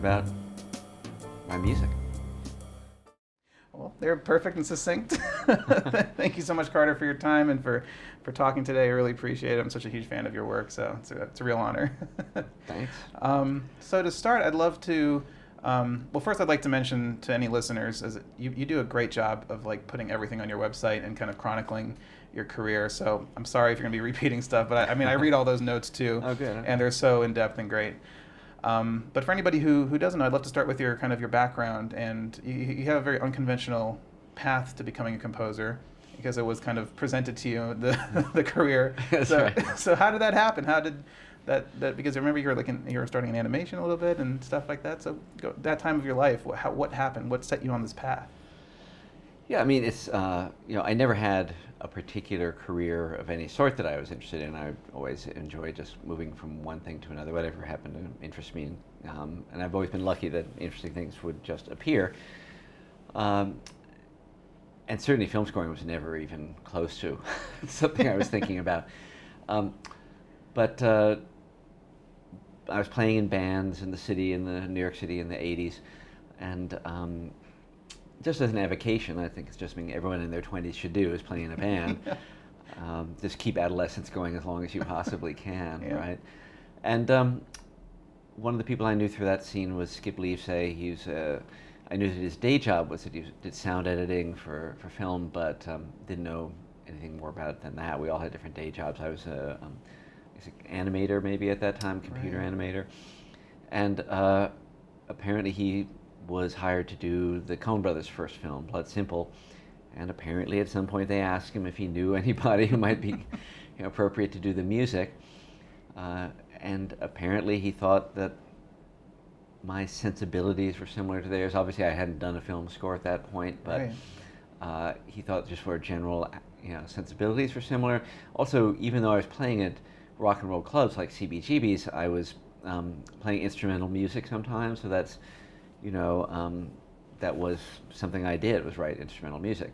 about my music. Well, they're perfect and succinct. Thank you so much, Carter, for your time and for, for talking today. I really appreciate it. I'm such a huge fan of your work, so it's a, it's a real honor. Thanks. Um, so to start, I'd love to. Um, well, first, I'd like to mention to any listeners, is you, you do a great job of like putting everything on your website and kind of chronicling your career. So I'm sorry if you're gonna be repeating stuff, but I, I mean, I read all those notes too, Oh, good. and they're so in depth and great. Um, but for anybody who, who doesn't know, I'd love to start with your kind of your background, and you, you have a very unconventional path to becoming a composer because it was kind of presented to you the the career. So, right. so how did that happen? How did that, that because I remember you were like in, you were starting in animation a little bit and stuff like that. So go, that time of your life, what, how, what happened? What set you on this path? Yeah, I mean, it's, uh, you know, I never had a particular career of any sort that I was interested in. I always enjoyed just moving from one thing to another, whatever happened to interest me. Um, and I've always been lucky that interesting things would just appear. Um, and certainly film scoring was never even close to something I was thinking about. Um, but uh, I was playing in bands in the city, in the New York City in the 80s. And um, just as an avocation, I think it's just something everyone in their 20s should do is play in a band. um, just keep adolescence going as long as you possibly can, Yeah. right? And um, one of the people I knew through that scene was Skip Lievsay. He was, uh, I knew that his day job was that he did sound editing for, for film, but um, didn't know anything more about it than that. We all had different day jobs. I was a um, an animator maybe at that time, computer Right. animator. And uh, apparently he was hired to do the Coen Brothers' first film, Blood Simple. And apparently at some point they asked him if he knew anybody who might be appropriate to do the music. Uh, and apparently he thought that my sensibilities were similar to theirs. Obviously, I hadn't done a film score at that point, but Right. uh, he thought just for general, you know, sensibilities were similar. Also, even though I was playing at rock and roll clubs like CBGB's, I was um, playing instrumental music sometimes. So that's, you know, um, that was something I did was write instrumental music.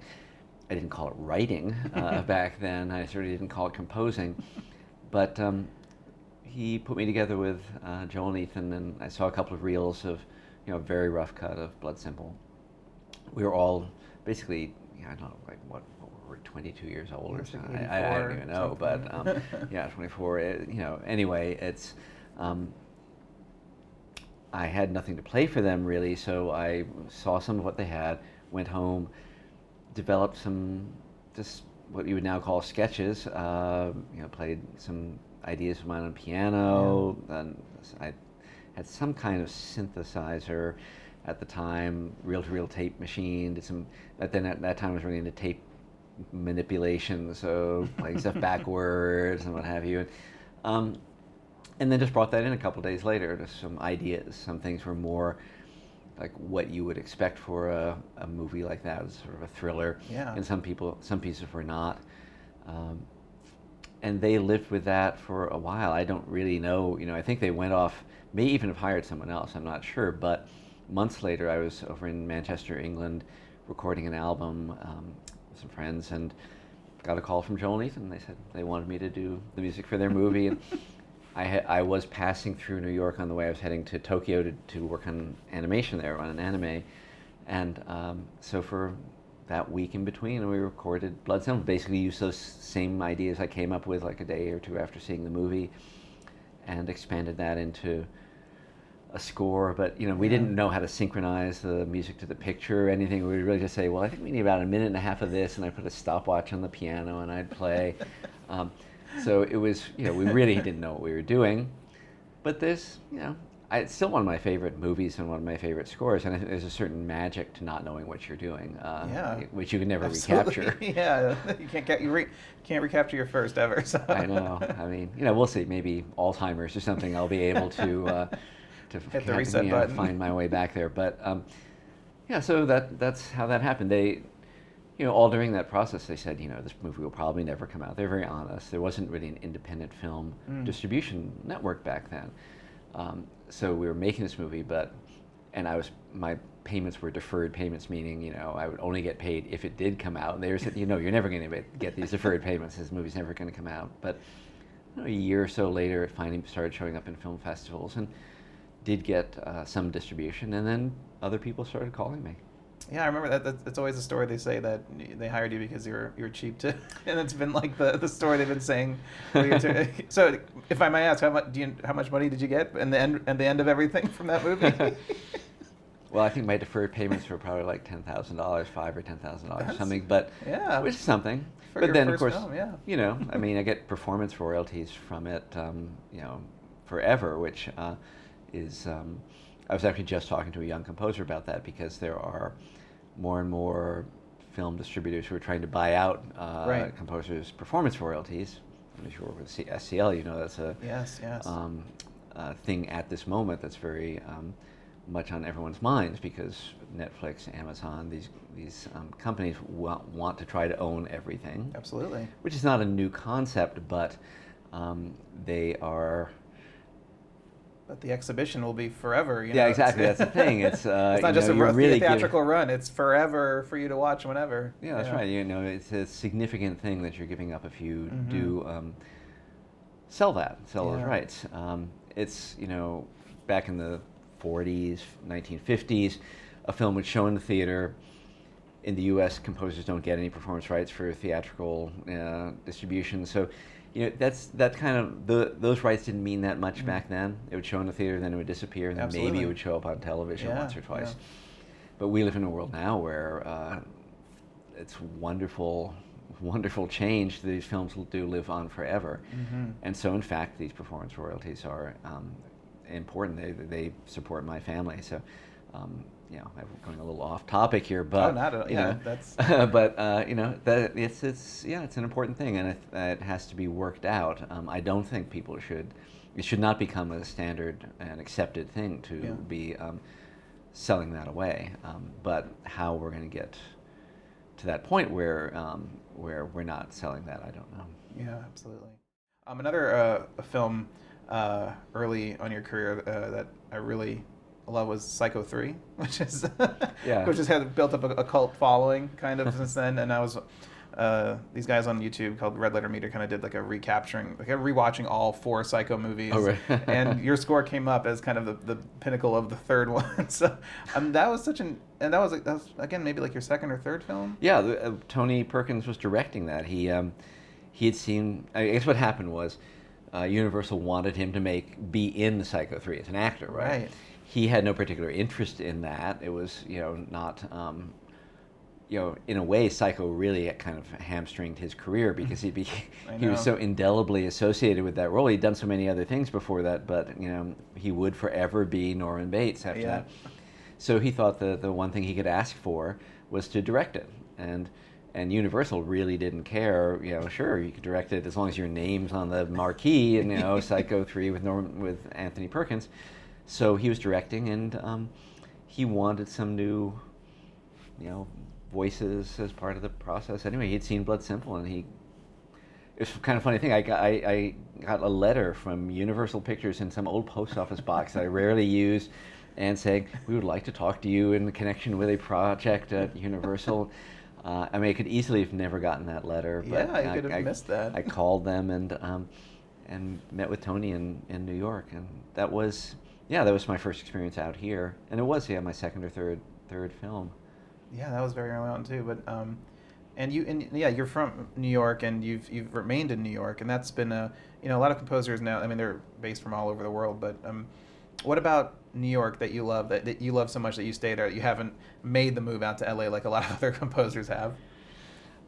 I didn't call it writing uh, back then. I certainly didn't call it composing, but um, he put me together with uh, Joel and Ethan, and I saw a couple of reels of, you know, a very rough cut of Blood Simple. We were all basically, you know, I don't know, like what, what were we, 22 years old or something. I, I, don't even know, but um, yeah, 24. It, you know, anyway, it's. Um, I had nothing to play for them really, so I saw some of what they had, went home, developed some just what you would now call sketches. Uh, you know, played some ideas of mine on piano, and I had some kind of synthesizer at the time, reel-to-reel tape machine. Did some, but then at that time I was really into tape manipulation, so playing stuff backwards and what have you. And, um, and then just brought that in a couple days later. Just some ideas. Some things were more like what you would expect for a, a movie like that, was sort of a thriller. Yeah. And some people, some pieces were not. Um, and they lived with that for a while. I don't really know. You know, I think they went off. May even have hired someone else. I'm not sure. But months later, I was over in Manchester, England, recording an album um, with some friends, and got a call from Joel and Ethan. They said they wanted me to do the music for their movie. And I, ha- I was passing through New York on the way. I was heading to Tokyo to, to work on animation there, on an anime. And um, so for that week in between, we recorded Blood Simple. Basically, used those same ideas I came up with like a day or two after seeing the movie, and expanded that into a score. But you know, we Yeah. didn't know how to synchronize the music to the picture or anything. We would really just say, "Well, I think we need about a minute and a half of this," and I put a stopwatch on the piano and I'd play. um, so it was, you know, we really didn't know what we were doing. But this, you know, I, it's still one of my favorite movies and one of my favorite scores. And I think there's a certain magic to not knowing what you're doing, uh, Yeah. which you can never Absolutely. recapture. yeah, you can't get you re, can't recapture your first ever. So. I know. I mean, you know, we'll see. Maybe Alzheimer's or something. I'll be able to uh, to Hit the reset you know, button. find my way back there. But um, yeah, so that that's how that happened. They, you know, all during that process, they said, you know, this movie will probably never come out. They're very honest. There wasn't really an independent film Mm. distribution network back then. Um, so we were making this movie, but and I was my payments were deferred payments, meaning you know I would only get paid if it did come out. And they were said, you know, you're never going to get these deferred payments. This movie's never going to come out. But you know, a year or so later, it finally started showing up in film festivals, and did get uh, some distribution, and then other people started calling me. Yeah, I remember that. That's, it's always a story they say that they hired you because you were you were cheap to, and it's been like the, the story they've been saying. so, if I may ask, how much do you how much money did you get in the end and the end of everything from that movie? well, I think my deferred payments were probably like ten thousand dollars, five or ten thousand dollars, something. But yeah, which is something. For but then, of course, film, yeah. you know, I mean, I get performance royalties from it, um, you know, forever, which uh, is. Um, I was actually just talking to a young composer about that because there are more and more film distributors who are trying to buy out uh, Right. composers' performance royalties. If you work with C- SCL, you know that's a Yes, yes. um, uh, thing at this moment that's very um, much on everyone's minds because Netflix, Amazon, these these um, companies want, want to try to own everything, Absolutely. which is not a new concept, but um, they are. But the exhibition will be forever. You Yeah, know? exactly. That's the thing. It's, uh, it's not just know, a really give- theatrical run. It's forever for you to watch whenever. Yeah, that's right. You know, it's a significant thing that you're giving up if you Mhm. do um, sell that, sell those Yeah. rights. Um, it's you know, back in the 40s, 1950s, a film would show in the theater. In the U.S., composers don't get any performance rights for theatrical uh, distribution, so you know that's that kind of the those rights didn't mean that much Mhm. back then. It would show in the theater, then it would disappear, and then maybe it would show up on television Yeah, once or twice. yeah. But we live in a world now where uh, it's wonderful, wonderful change. These films do live on forever, Mhm. and so in fact, these performance royalties are um, important. They they support my family. So, um, you know, I'm going a little off topic here, but Oh, not all. you Yeah, know, that's- but uh, you know, that it's it's yeah, it's an important thing, and it, it has to be worked out. Um, I don't think people should. It should not become a standard and accepted thing to Yeah. be um, selling that away. Um, but how we're going to get to that point where um, where we're not selling that, I don't know. Yeah, absolutely. Um, another uh, film uh, early on your career uh, that I really love was Psycho Three, which is Yeah. which has had built up a, a cult following kind of since then. And I was uh, these guys on YouTube called Red Letter Media kind of did like a recapturing, like a rewatching all four Psycho movies. Oh, right. and your score came up as kind of the, the pinnacle of the third one. so um, that was such an and that was that was again maybe like your second or third film. Yeah, the, uh, Tony Perkins was directing that. He um, he had seen. I guess what happened was, uh, Universal wanted him to make be in the Psycho three as an actor, right? Right. He had no particular interest in that. It was you know not. Um, you know, in a way, Psycho really kind of hamstringed his career because he be, he was so indelibly associated with that role. He'd done so many other things before that, but you know, he would forever be Norman Bates after Yeah. that. So he thought that the one thing he could ask for was to direct it, and and Universal really didn't care. You know, sure you could direct it as long as your name's on the marquee, and you know, Psycho three with Norman with Anthony Perkins. So he was directing, and um, he wanted some new, you know, voices as part of the process. Anyway, he'd seen Blood Simple, and he it's kind of funny thing. I got, I, I got a letter from Universal Pictures in some old post office box that I rarely use, and saying we would like to talk to you in connection with a project at Universal. Uh, I mean, I could easily have never gotten that letter, but Yeah, you I, could have I- missed that. I called them and um, and met with Tony in, in New York, and that was yeah, that was my first experience out here, and it was yeah my second or third third film. Yeah, that was very early on too. But um, and you and yeah, you're from New York, and you've you've remained in New York, and that's been a you know a lot of composers now. I mean, they're based from all over the world. But um, what about New York that you love that, that you love so much that you stay there? That you haven't made the move out to LA like a lot of other composers have.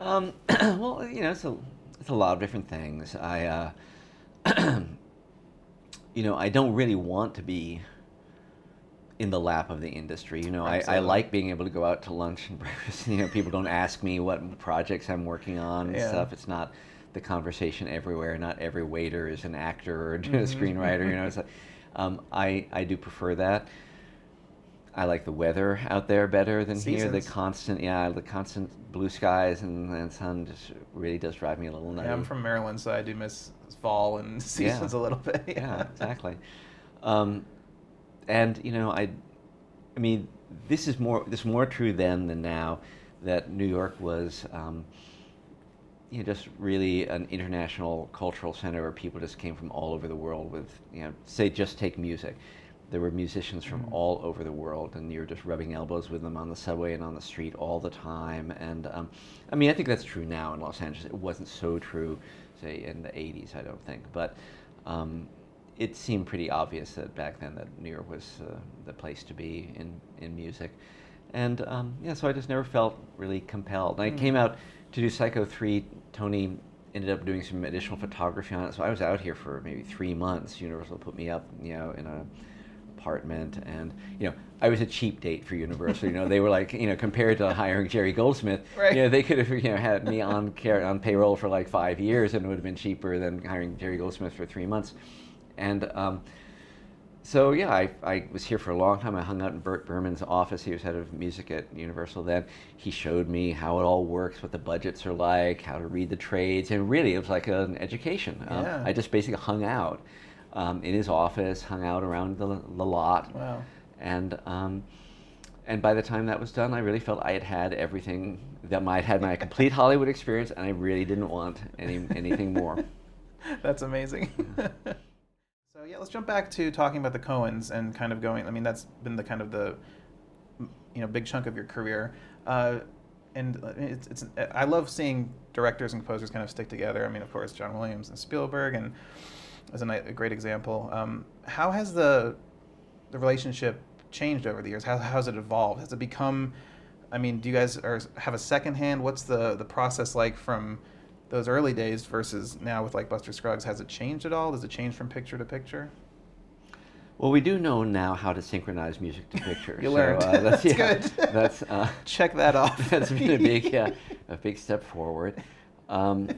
Um, well, you know, it's a it's a lot of different things. I, uh, you know, I don't really want to be in the lap of the industry. You know, I, I like being able to go out to lunch and breakfast. You know, people don't ask me what projects I'm working on and Yeah. stuff. It's not the conversation everywhere. Not every waiter is an actor or a Mhm. screenwriter. You know, it's like, um, I I do prefer that. I like the weather out there better than here. The constant, yeah, the constant blue skies and, and sun just really does drive me a little nutty. Yeah, I'm from Maryland, so I do miss fall and seasons a little bit. yeah, exactly. Um, and you know, I, I mean, this is more this is more true then than now. That New York was, um, you know, just really an international cultural center where people just came from all over the world. With you know, say just take music. There were musicians from Mhm. all over the world, and you're just rubbing elbows with them on the subway and on the street all the time. And um, I mean, I think that's true now in Los Angeles. It wasn't so true, say, in the '80s, I don't think, but. Um, it seemed pretty obvious that back then that New York was uh, the place to be in, in music. And um, yeah, so I just never felt really compelled. And I Mm. came out to do Psycho 3. Tony ended up doing some additional photography on it. So I was out here for maybe three months. Universal put me up, you know, in a apartment and you know i was a cheap date for universal you know they were like you know compared to hiring jerry goldsmith Right. you know they could have you know had me on care on payroll for like five years and it would have been cheaper than hiring jerry goldsmith for three months and um, so yeah, I, I was here for a long time. I hung out in Bert Berman's office. He was head of music at Universal then. He showed me how it all works, what the budgets are like, how to read the trades, and really it was like an education. Um, I just basically hung out um, in his office, hung out around the, the lot, Wow. and um, and by the time that was done, I really felt I had had everything that I had had my complete Hollywood experience, and I really didn't want any anything more. That's amazing. so yeah, let's jump back to talking about the Coens and kind of going. I mean, that's been the kind of the you know big chunk of your career. Uh, and uh, it's, it's I love seeing directors and composers kind of stick together. I mean, of course, John Williams and Spielberg, and as a, a great example. Um, how has the the relationship changed over the years? How has it evolved? Has it become? I mean, do you guys are, have a second hand? What's the the process like from those early days versus now with like Buster Scruggs? Has it changed at all? Does it change from picture to picture? Well, we do know now how to synchronize music to picture. You so, learned. Uh, that's, That's yeah, good. That's uh, Check that off. that's been a big, yeah, a big step forward. Um,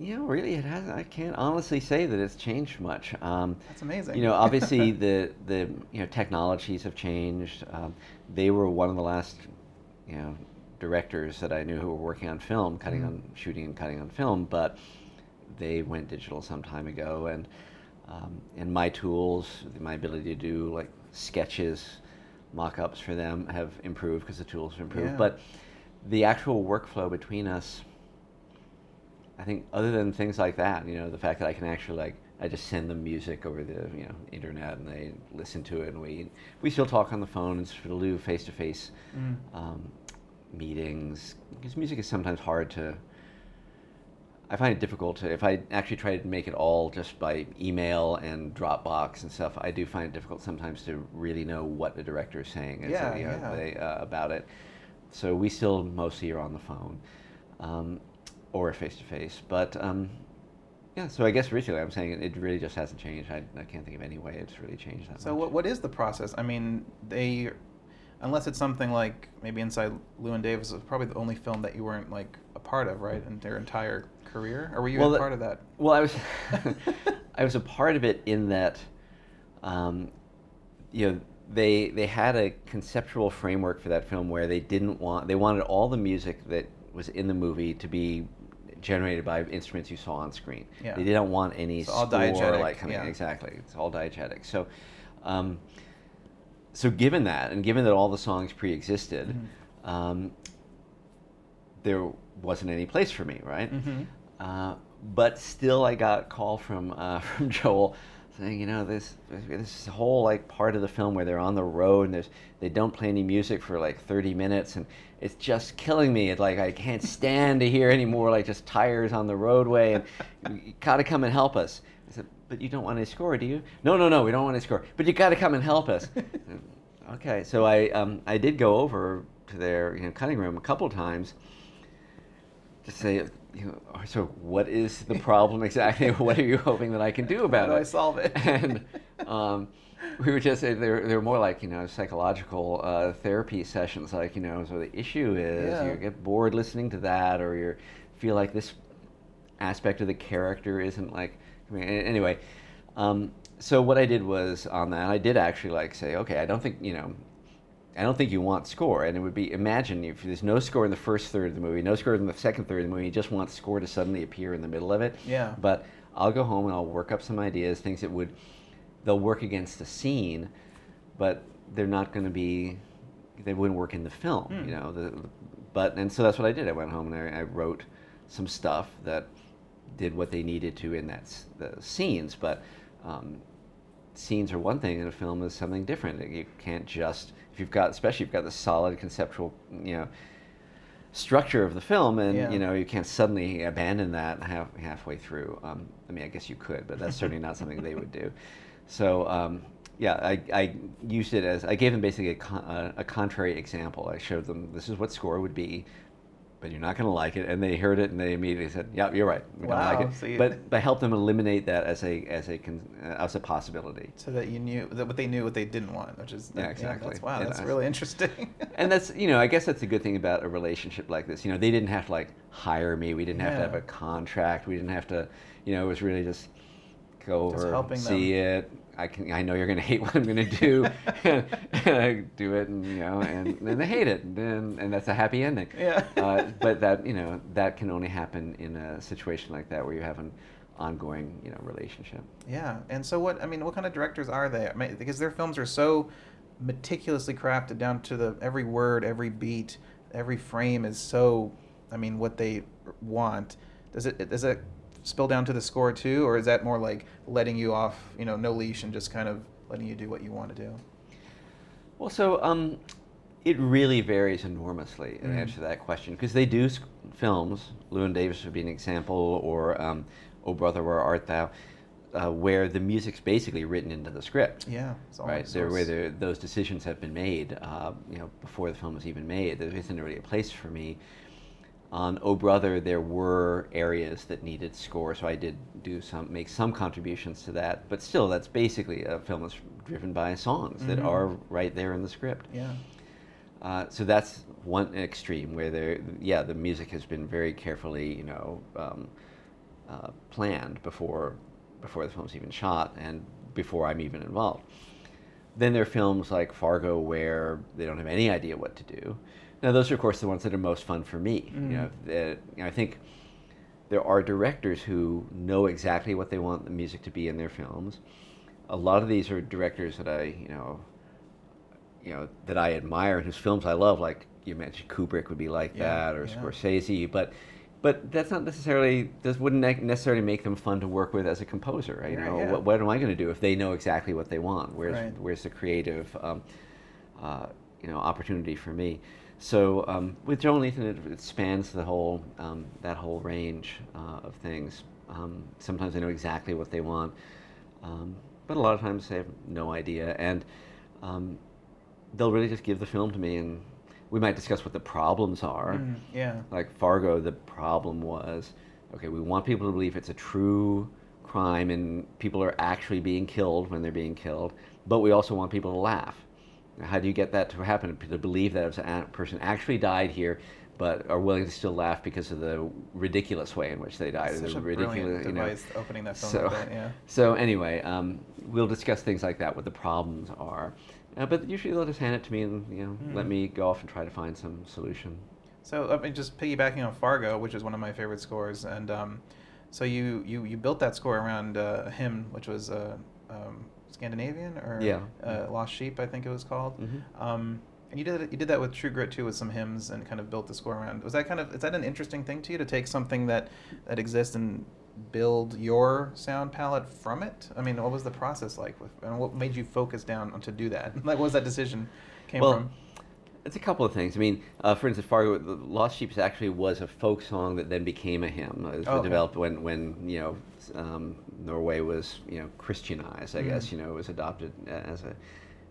you know, really, it has. I can't honestly say that it's changed much. Um, That's amazing. You know, obviously the the you know technologies have changed. Um, they were one of the last, you know, directors that I knew who were working on film, cutting Mhm. on shooting and cutting on film, but they went digital some time ago, and um, and my tools, my ability to do like sketches, mock-ups for them have improved because the tools have improved. Yeah. But the actual workflow between us, I think, other than things like that, you know, the fact that I can actually like, I just send them music over the you know internet and they listen to it, and we we still talk on the phone and still do face-to-face Mm. um, meetings because music is sometimes hard to. I find it difficult to if I actually try to make it all just by email and Dropbox and stuff. I do find it difficult sometimes to really know what the director is saying Yeah, you know, yeah. they, uh, about it. So we still mostly are on the phone um, or face to face. But um, yeah, so I guess originally I'm saying it, really just hasn't changed. I, I can't think of any way it's really changed that So much. what what is the process? I mean, they unless it's something like maybe Inside Llewyn Davis is probably the only film that you weren't like a part of, right, in their entire career, or were you Well, a part of that? Well, I was, I was a part of it in that, um, you know, they they had a conceptual framework for that film where they didn't want they wanted all the music that was in the movie to be generated by instruments you saw on screen. Yeah. They didn't want any It's all score diegetic, like coming yeah. exactly. It's all diegetic. So, um, so given that, and given that all the songs pre-existed, Mhm. um, there wasn't any place for me, right? Mhm. Uh, but still, I got a call from uh, from Joel saying, you know, this this whole like part of the film where they're on the road and there's they don't play any music for like 30 minutes and it's just killing me. It's like I can't stand to hear any more like just tires on the roadway and you gotta come and help us. I said, but you don't want any score, do you? No, no, no, we don't want any score. But you gotta come and help us. okay, so I um, I did go over to their you know cutting room a couple times to say, you know, "Oh, so what is the problem exactly? what are you hoping that I can do about How do it? I solve it? and um, we were just they're they're more like you know psychological uh, therapy sessions. Like you know, so the issue is Yeah. you get bored listening to that, or you feel like this aspect of the character isn't like. I mean, anyway, um, so what I did was on that, I did actually like say, okay, I don't think you know. I don't think you want score, and it would be imagine if there's no score in the first third of the movie, no score in the second third of the movie, you just want score to suddenly appear in the middle of it. Yeah. But I'll go home and I'll work up some ideas, things that would they'll work against the scene, but they're not going to be they wouldn't work in the film, Hmm. you know. The, but and so that's what I did. I went home and I, I wrote some stuff that did what they needed to in that the scenes, but um, scenes are one thing and a film is something different. You can't just if you've got especially if you've got the solid conceptual you know structure of the film and Yeah. you know you can't suddenly abandon that half, halfway through. Um, I mean, I guess you could, but that's certainly not something they would do. So um, yeah, I, I used it as I gave them basically a, con- a, a contrary example. I showed them this is what score would be, but you're not going to like it, and they heard it and they immediately said, "Yeah, you're right. We don't like it." so you- but but help them eliminate that as a as a uh, as a possibility. So that you knew that what they knew what they didn't want, which is Yeah, exactly. that's, wow, Yeah, that's I- really interesting. and that's you know I guess that's a good thing about a relationship like this. You know, they didn't have to like hire me. We didn't have to have a contract. We didn't have to, you know, it was really Just over, helping see it. I can. I know you're gonna hate what I'm gonna do, and, I do it, and you know, and then they hate it, and then and that's a happy ending. Yeah. uh, but that you know that can only happen in a situation like that where you have an ongoing you know relationship. Yeah, and so what? I mean, what kind of directors are they? I mean, because their films are so meticulously crafted down to the every word, every beat, every frame is so. I mean, what they want. Does it does it spill down to the score too, or is that more like letting you off, you know, no leash and just kind of letting you do what you want to do? Well, so um, it really varies enormously in Mm. answer to that question because they do sc- films. Llewyn Davis would be an example, or um, "Oh Brother, Where Art Thou," uh, where the music's basically written into the script. Yeah, Right, there, where those decisions have been made, uh, you know, before the film was even made. There isn't really a place for me. On "Oh Brother," there were areas that needed score, so I did do some, make some contributions to that. But still, that's basically a film that's driven by songs that Mhm. are right there in the script. Yeah. Uh, so that's one extreme where there, yeah, the music has been very carefully, you know, um, uh, planned before before the film's even shot and before I'm even involved. Then there are films like Fargo where they don't have any idea what to do. Now those are of course the ones that are most fun for me. You know, Mhm. that, you know, I think there are directors who know exactly what they want the music to be in their films. A lot of these are directors that I, you know, you know that I admire and whose films I love. Like you mentioned, Kubrick would be like Yeah, that, or yeah. Scorsese. But but that's not necessarily this wouldn't necessarily make them fun to work with as a composer. Right? You know, yeah. what, what am I going to do if they know exactly what they want? Where's Right. where's the creative, um, uh, you know, opportunity for me? So um, with Joel and Ethan, it, it spans the whole um, that whole range uh, of things. Um, sometimes they know exactly what they want, um, but a lot of times they have no idea, and um, they'll really just give the film to me, and we might discuss what the problems are. Mm, yeah. Like Fargo, the problem was okay, we want people to believe it's a true crime and people are actually being killed when they're being killed, but we also want people to laugh. How do you get that to happen? To believe that a person actually died here, but are willing to still laugh because of the ridiculous way in which they died. Such the a ridiculous, you know. device opening that film So, yeah. so anyway, um, we'll discuss things like that, what the problems are. Uh, but usually they'll just hand it to me and you know let Mm. me go off and try to find some solution. So I mean, just piggybacking on Fargo, which is one of my favorite scores, and um, so you, you you built that score around uh, a hymn, which was uh, um, Scandinavian or Yeah. uh, Lost Sheep, I think it was called. Mhm. Um, and you did you did that with True Grit too, with some hymns, and kind of built the score around. Was that kind of is that an interesting thing to you to take something that that exists and build your sound palette from it? I mean, what was the process like with, and what made you focus down on to do that? like, what was that decision came well, from? it's a couple of things. I mean, uh, for instance, Fargo, Lost Sheep actually was a folk song that then became a hymn. It was Oh, okay. developed when, when you know um, Norway was you know Christianized. I guess Mm. you know it was adopted as a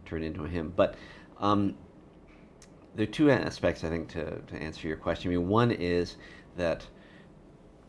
turned into a hymn. But um, there are two aspects I think to, to answer your question. I mean, one is that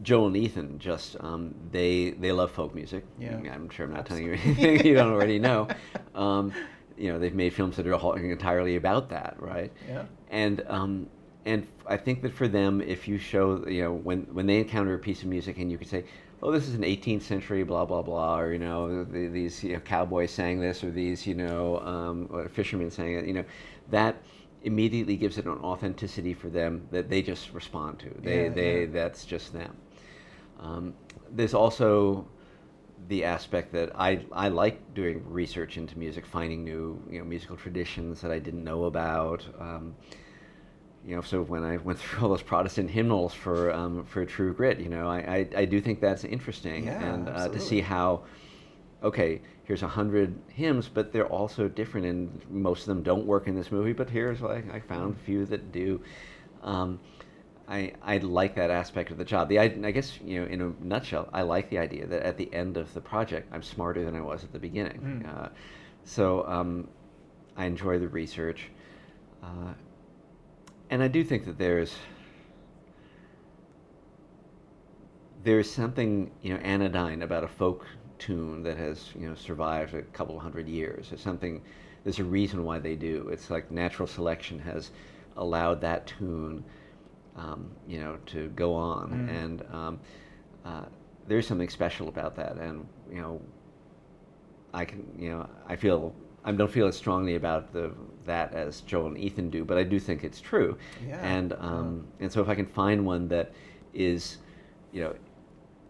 Joel and Ethan just um, they they love folk music. Yeah. I'm sure I'm not telling you anything you don't already know. Um, you know, they've made films that are entirely about that, right? Yeah. And um, and I think that for them, if you show, you know, when when they encounter a piece of music and you could say, oh, this is an 18th century, blah blah blah, or you know, these you know, cowboys saying this, or these you know, um, or fishermen saying it, you know, that immediately gives it an authenticity for them that they just respond to. They Yeah, they yeah. that's just them. Um, there's also the aspect that I, I like doing research into music, finding new you know musical traditions that I didn't know about. Um, you know, so when I went through all those Protestant hymnals for um, for True Grit, you know, I, I, I do think that's interesting, Yeah, and uh, to see how okay, here's a hundred hymns, but they're also different, and most of them don't work in this movie. But here's like I found a few that do. Um, I, I like that aspect of the job. The I, I guess you know, in a nutshell, I like the idea that at the end of the project, I'm smarter than I was at the beginning. Mm. Uh, so um, I enjoy the research, uh, and I do think that there's there's something you know anodyne about a folk tune that has you know survived a couple of hundred years. There's something. There's a reason why they do. It's like natural selection has allowed that tune, um, you know, to go on, Mm. and um, uh, there's something special about that. And you know, I can you know I feel I don't feel as strongly about the that as Joel and Ethan do, but I do think it's true. Yeah. And um, and so if I can find one that is, you know,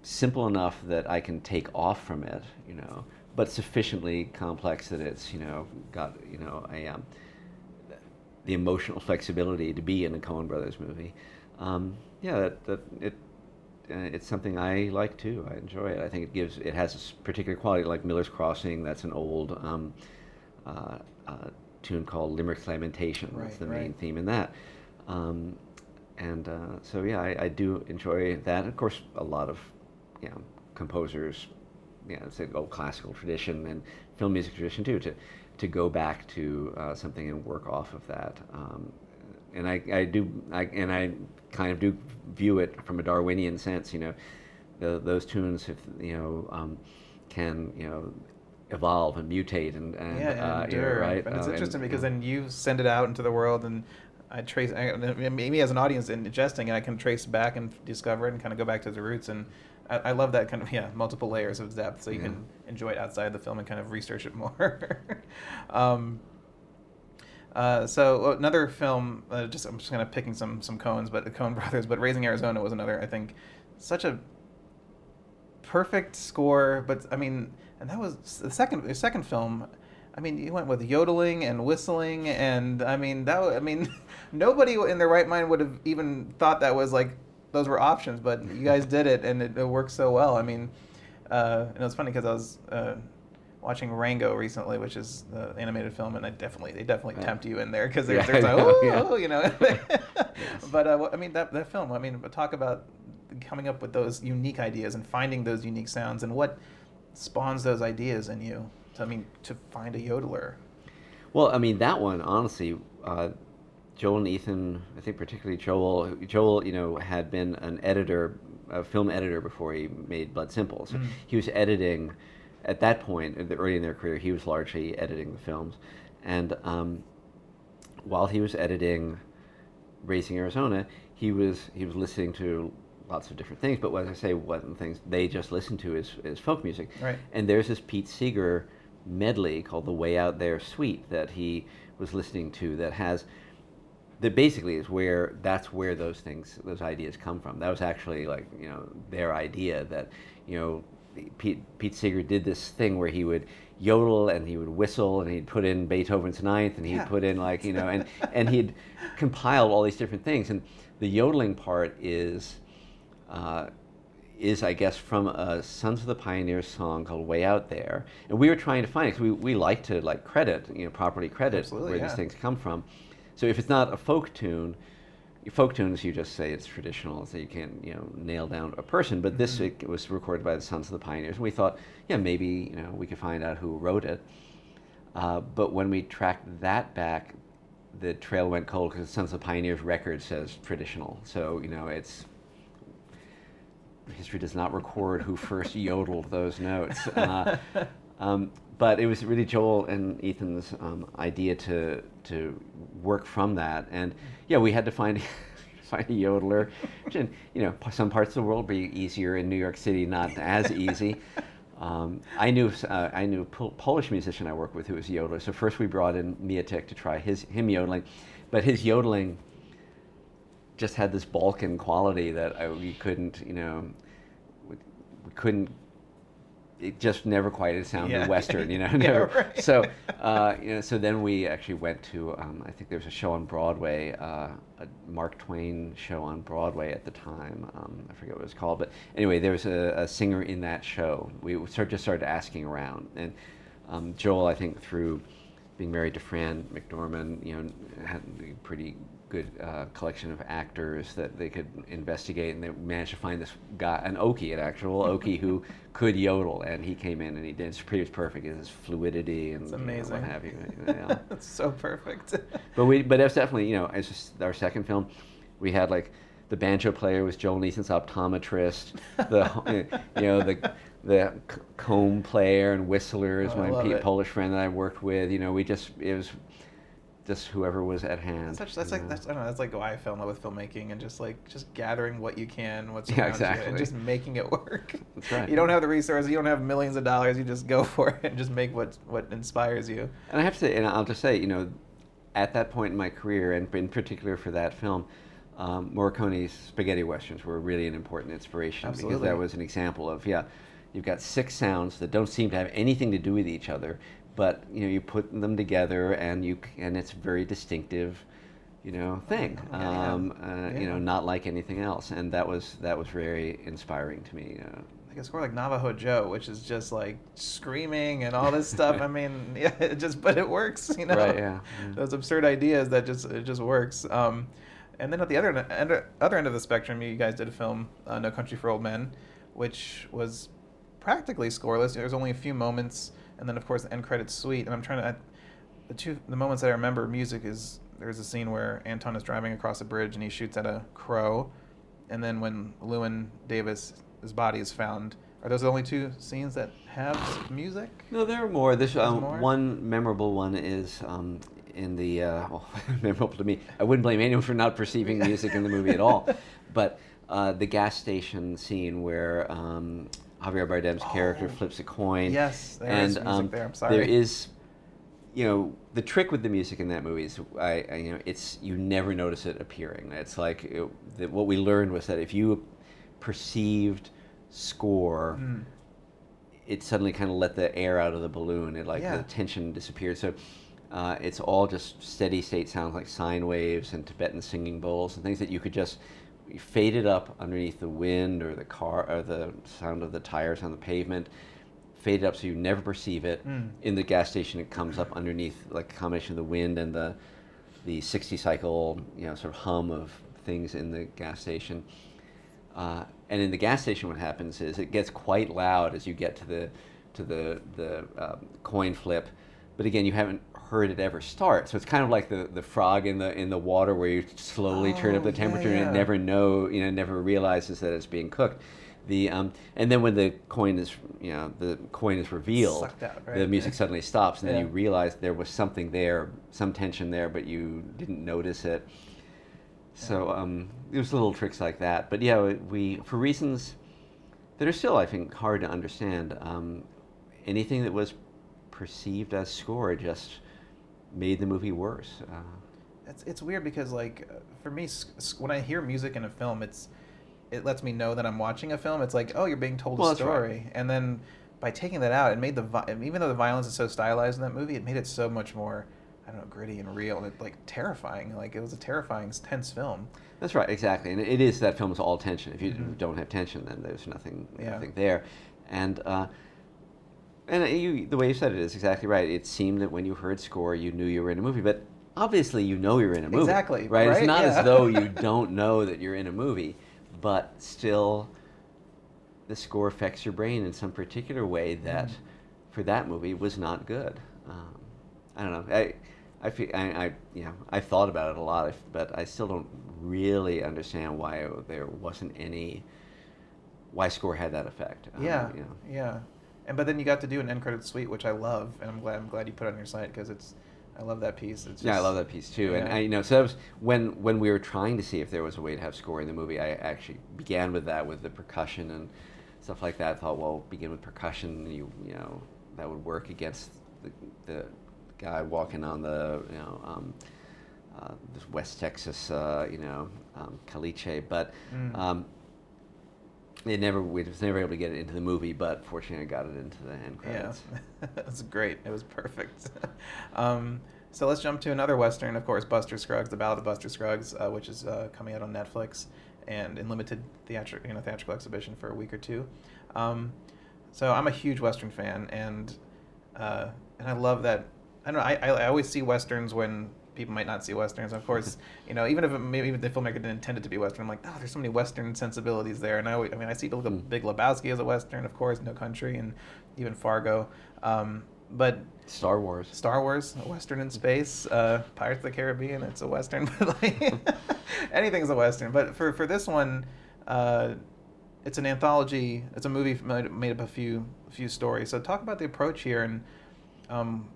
simple enough that I can take off from it, you know, but sufficiently complex that it's, you know, got, you know, a, um, the emotional flexibility to be in a Coen Brothers movie. Um, yeah, that, that it, uh, it's something I like too. I enjoy it. I think it gives, it has a particular quality like Miller's Crossing. That's an old um, uh, uh, tune called Limerick Lamentation. That's Right, the main theme in that. Um, and uh, so yeah, I, I do enjoy that. Of course, a lot of you know composers, you know, it's an old classical tradition and film music tradition too. To to go back to uh, something and work off of that. Um, and I, I do I, and I kind of do view it from a Darwinian sense. You know, the, those tunes, if you know, um, can you know evolve and mutate and, and yeah, and uh, know, right? And it's Uh, interesting because yeah. then you send it out into the world, and I trace. I, maybe as an audience in ingesting and I can trace back and discover it, and kind of go back to the roots. And I, I love that kind of yeah, multiple layers of depth, so you Yeah. can enjoy it outside the film and kind of research it more. um, uh, so another film, uh, just I'm just kind of picking some some Coens, but the Coen Brothers, but Raising Arizona was another. I think such a perfect score, but I mean, and that was the second the second film. I mean, you went with yodeling and whistling, and I mean that. I mean, nobody in their right mind would have even thought that was like those were options, but you guys did it, and it, it worked so well. I mean, uh, and it was funny because I was. Uh, Watching Rango recently, which is the animated film, and I definitely they definitely Yeah. tempt you in there because Yeah, there's, there's I like, oh, yeah. you know. But uh, I mean that that film. I mean, talk about coming up with those unique ideas and finding those unique sounds and what spawns those ideas in you. I mean, to find a yodeler. Well, I mean that one, honestly, uh, Joel and Ethan. I think particularly Joel. Joel, you know, had been an editor, a film editor before he made Blood Simple. So Mm. he was editing. At that point, in the- early in their career, he was largely editing the films, and um, while he was editing Raising Arizona, he was he was listening to lots of different things. But as I say, one of the things they just listened to is, is folk music. Right. And there's this Pete Seeger medley called the Way Out There Suite that he was listening to that has that basically is where that's where those things those ideas come from. That was actually like you know their idea that you know Pete Pete Seeger did this thing where he would yodel and he would whistle and he'd put in Beethoven's Ninth and he'd Yeah. put in like you know and and he'd compiled all these different things and the yodeling part is. Uh, is I guess from a Sons of the Pioneers song called "Way Out There," and we were trying to find it because we, we like to like credit you know properly credit Absolutely, where yeah. these things come from. So if it's not a folk tune, folk tunes you just say it's traditional, so you can't you know nail down a person. But this Mhm. it was recorded by the Sons of the Pioneers, and we thought, yeah, maybe you know we could find out who wrote it. Uh, but when we tracked that back, the trail went cold because Sons of the Pioneers record says traditional. So you know it's history does not record who first yodeled those notes. Uh, um, but it was really Joel and Ethan's um, idea to to work from that, and yeah, we had to find find a yodeler. Which in you know some parts of the world would be easier. In New York City, not as easy. Um, I knew uh, I knew a Pol- Polish musician I worked with who was a yodeler. So first we brought in Miatek to try his him yodeling, but his yodeling just had this Balkan quality that I, we couldn't, you know, we, we couldn't it just never quite sounded Yeah. Western, you know. Yeah, right. So, uh, you know, so then we actually went to. Um, I think there was a show on Broadway, uh, a Mark Twain show on Broadway at the time. Um, I forget what it was called, but anyway, there was a, a singer in that show. We sort just started asking around, and um, Joel, I think, through being married to Fran McDormand, you know, had a pretty good uh, collection of actors that they could investigate, and they managed to find this guy, an Okie, an actual Okie who could yodel, and he came in and he did. It's pretty it's perfect. His fluidity and you know, what have you. Yeah. It's so perfect. but we, but that's definitely you know, it's just our second film. We had like the banjo player was Joel and Ethan's optometrist. The you know the the comb player and whistler is Oh, my love Pe- it. Polish friend that I worked with. You know, we just it was just whoever was at hand. Such, that's like know. that's I don't know. That's like why I fell in love with filmmaking and just like just gathering what you can, what's Yeah, around you, and just making it work. That's right. You don't have the resources. You don't have millions of dollars. You just go for it and just make what what inspires you. And I have to say, and I'll just say, you know, at that point in my career, and in particular for that film, um, Morricone's spaghetti westerns were really an important inspiration because that was an example of yeah, you've got six sounds that don't seem to have anything to do with each other, but you know you put them together and you and it's a very distinctive, you know, thing. Yeah, yeah. Um, uh, You know, not like anything else, and that was that was very inspiring to me. Uh, Like a score like Navajo Joe, which is just like screaming and all this stuff. I mean, yeah, it just but it works, you know. Right, yeah, yeah. Those absurd ideas that just it just works. Um, and then at the other end, other end of the spectrum, you guys did a film, uh, No Country for Old Men, which was practically scoreless. There's only a few moments, and then of course the end credits suite. And I'm trying to I, the two the moments that I remember music is there's a scene where Anton is driving across a bridge and he shoots at a crow, and then when Llewyn Davis his body is found. Are those the only two scenes that have music? No, there are more. This um, more? one memorable one is um, in the uh, well, memorable to me. I wouldn't blame anyone for not perceiving music in the movie at all, but uh, the gas station scene where um, Javier Bardem's character Oh. flips a coin. Yes, there and is music um, there. I'm sorry. There is, you know, the trick with the music in that movie is, I, I you know, it's you never notice it appearing. It's like it, that what we learned was that if you perceived score Mm. it suddenly kind of let the air out of the balloon. It like Yeah. the tension disappeared. So uh, it's all just steady state sounds like sine waves and Tibetan singing bowls and things that you could just fade it up underneath the wind or the car or the sound of the tires on the pavement. Fade it up so you never perceive it. Mm. In the gas station, it comes up underneath like a combination of the wind and the the 60 cycle, you know, sort of hum of things in the gas station. Uh, and in the gas station, what happens is it gets quite loud as you get to the to the the um, coin flip. But again, you haven't heard it ever start, so it's kind of like the, the frog in the in the water where you slowly turn up Oh, the yeah, temperature and it never know you know never realizes that it's being cooked. The um, and then when the coin is you know the coin is revealed, out, the music suddenly stops, and then Yeah. you realize there was something there, some tension there, but you didn't notice it. So um, it was little tricks like that. But yeah, we for reasons that are still, I think, hard to understand. Um, anything that was perceived as score just made the movie worse. Uh, It's it's weird because like for me, when I hear music in a film, it's it lets me know that I'm watching a film. It's like oh, you're being told Well, a that's right. story, and then by taking that out, it made the even though the violence is so stylized in that movie, it made it so much more I don't know gritty and real and it, like terrifying. Like it was a terrifying, tense film. That's right, exactly, and it is that film is all tension. If you Mhm. don't have tension, then there's nothing, Yeah. nothing there, and uh, and you, the way you said it is exactly right. It seemed that when you heard score, you knew you were in a movie, but obviously you know you're in a movie. Exactly, right? It's not Yeah. as though you don't know that you're in a movie, but still, the score affects your brain in some particular way that, Mm. for that movie, was not good. Um, I don't know. I, I feel I, I you know I've thought about it a lot, but I still don't really understand why there wasn't any why score had that effect. Um, yeah, you know. yeah. And but then you got to do an end credit suite, which I love, and I'm glad I'm glad you put it on your site because it's I love that piece. It's yeah, I love that piece too. And I, you know, so that was when when we were trying to see if there was a way to have score in the movie. I actually began with that with the percussion and stuff like that. I thought, well, begin with percussion. You you know that would work against the, the guy walking on the you know um, uh, this West Texas uh, you know um, caliche. But Mm. um, It never we was never able to get it into the movie, but fortunately I got it into the end credits. Yeah, was great. It was perfect. um, so let's jump to another western, of course, Buster Scruggs, The Ballad of Buster Scruggs, uh, which is uh, coming out on Netflix and in limited theatrical, you know, theatrical exhibition for a week or two. Um, so I'm a huge western fan, and uh, and I love that. I don't know. I, I always see westerns when people might not see westerns. Of course, you know, even if it, maybe the filmmaker didn't intend it to be western, I'm like, oh, there's so many western sensibilities there. And I, always, I mean, I see Big, Mm. Big Lebowski as a western, of course, No Country, and even Fargo. Um, but Star Wars. Star Wars, a western in space. Uh, Pirates of the Caribbean, it's a western. But like, anything's a western. But for for this one, uh, it's an anthology. It's a movie made, made up a few a few stories. So talk about the approach here, and um,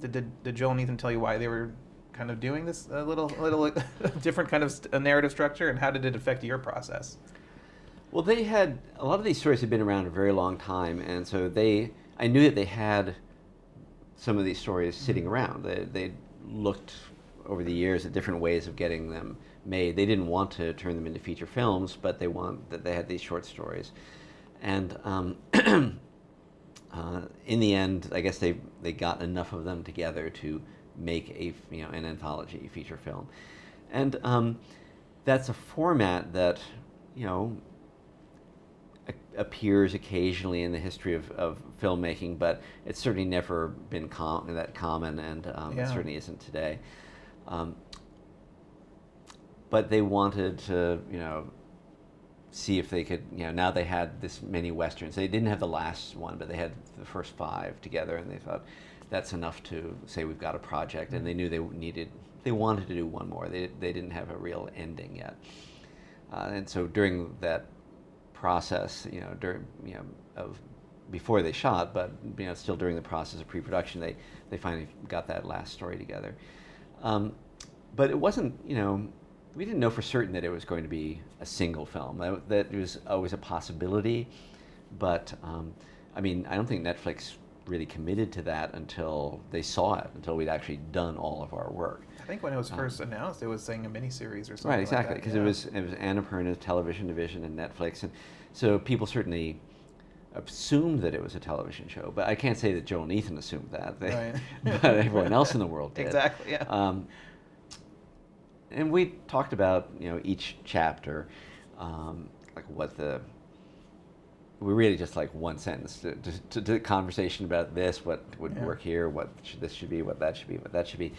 did, did did Joel and Ethan tell you why they were kind of doing this a little a little different kind of st- narrative structure, and how did it affect your process? Well, they had a lot of these stories had been around a very long time, and so they I knew that they had some of these stories sitting around. They they looked over the years at different ways of getting them made. They didn't want to turn them into feature films, but they want that they had these short stories, and um, uh, in the end, I guess they they got enough of them together to make a you know an anthology feature film, and um, that's a format that you know appears occasionally in the history of, of filmmaking, but it's certainly never been com- that common, and um, Yeah. it certainly isn't today. Um, but they wanted to, you know, see if they could, you know, now they had this many westerns. They didn't have the last one, but they had the first five together, and they thought that's enough to say we've got a project. And they knew they needed, they wanted to do one more. They they didn't have a real ending yet, uh, and so during that process, you know, during you know of before they shot, but you know, still during the process of pre-production, they they finally got that last story together. Um, but it wasn't, you know, we didn't know for certain that it was going to be a single film. That, that was always a possibility, but um, I mean, I don't think Netflix really committed to that until they saw it, until we'd actually done all of our work. I think when it was Um, first announced, it was saying a miniseries or something. Right, exactly, because yeah. it was it was Annapurna's television division and Netflix, and so people certainly assumed that it was a television show. But I can't say that Joel and Ethan assumed that, they, Right. but everyone else in the world did. Exactly, yeah. Um, and we talked about you know each chapter, um, like what the we really just like one sentence to, to, to, to conversation about this, what would Yeah. work here, what should this should be, what that should be, what that should be.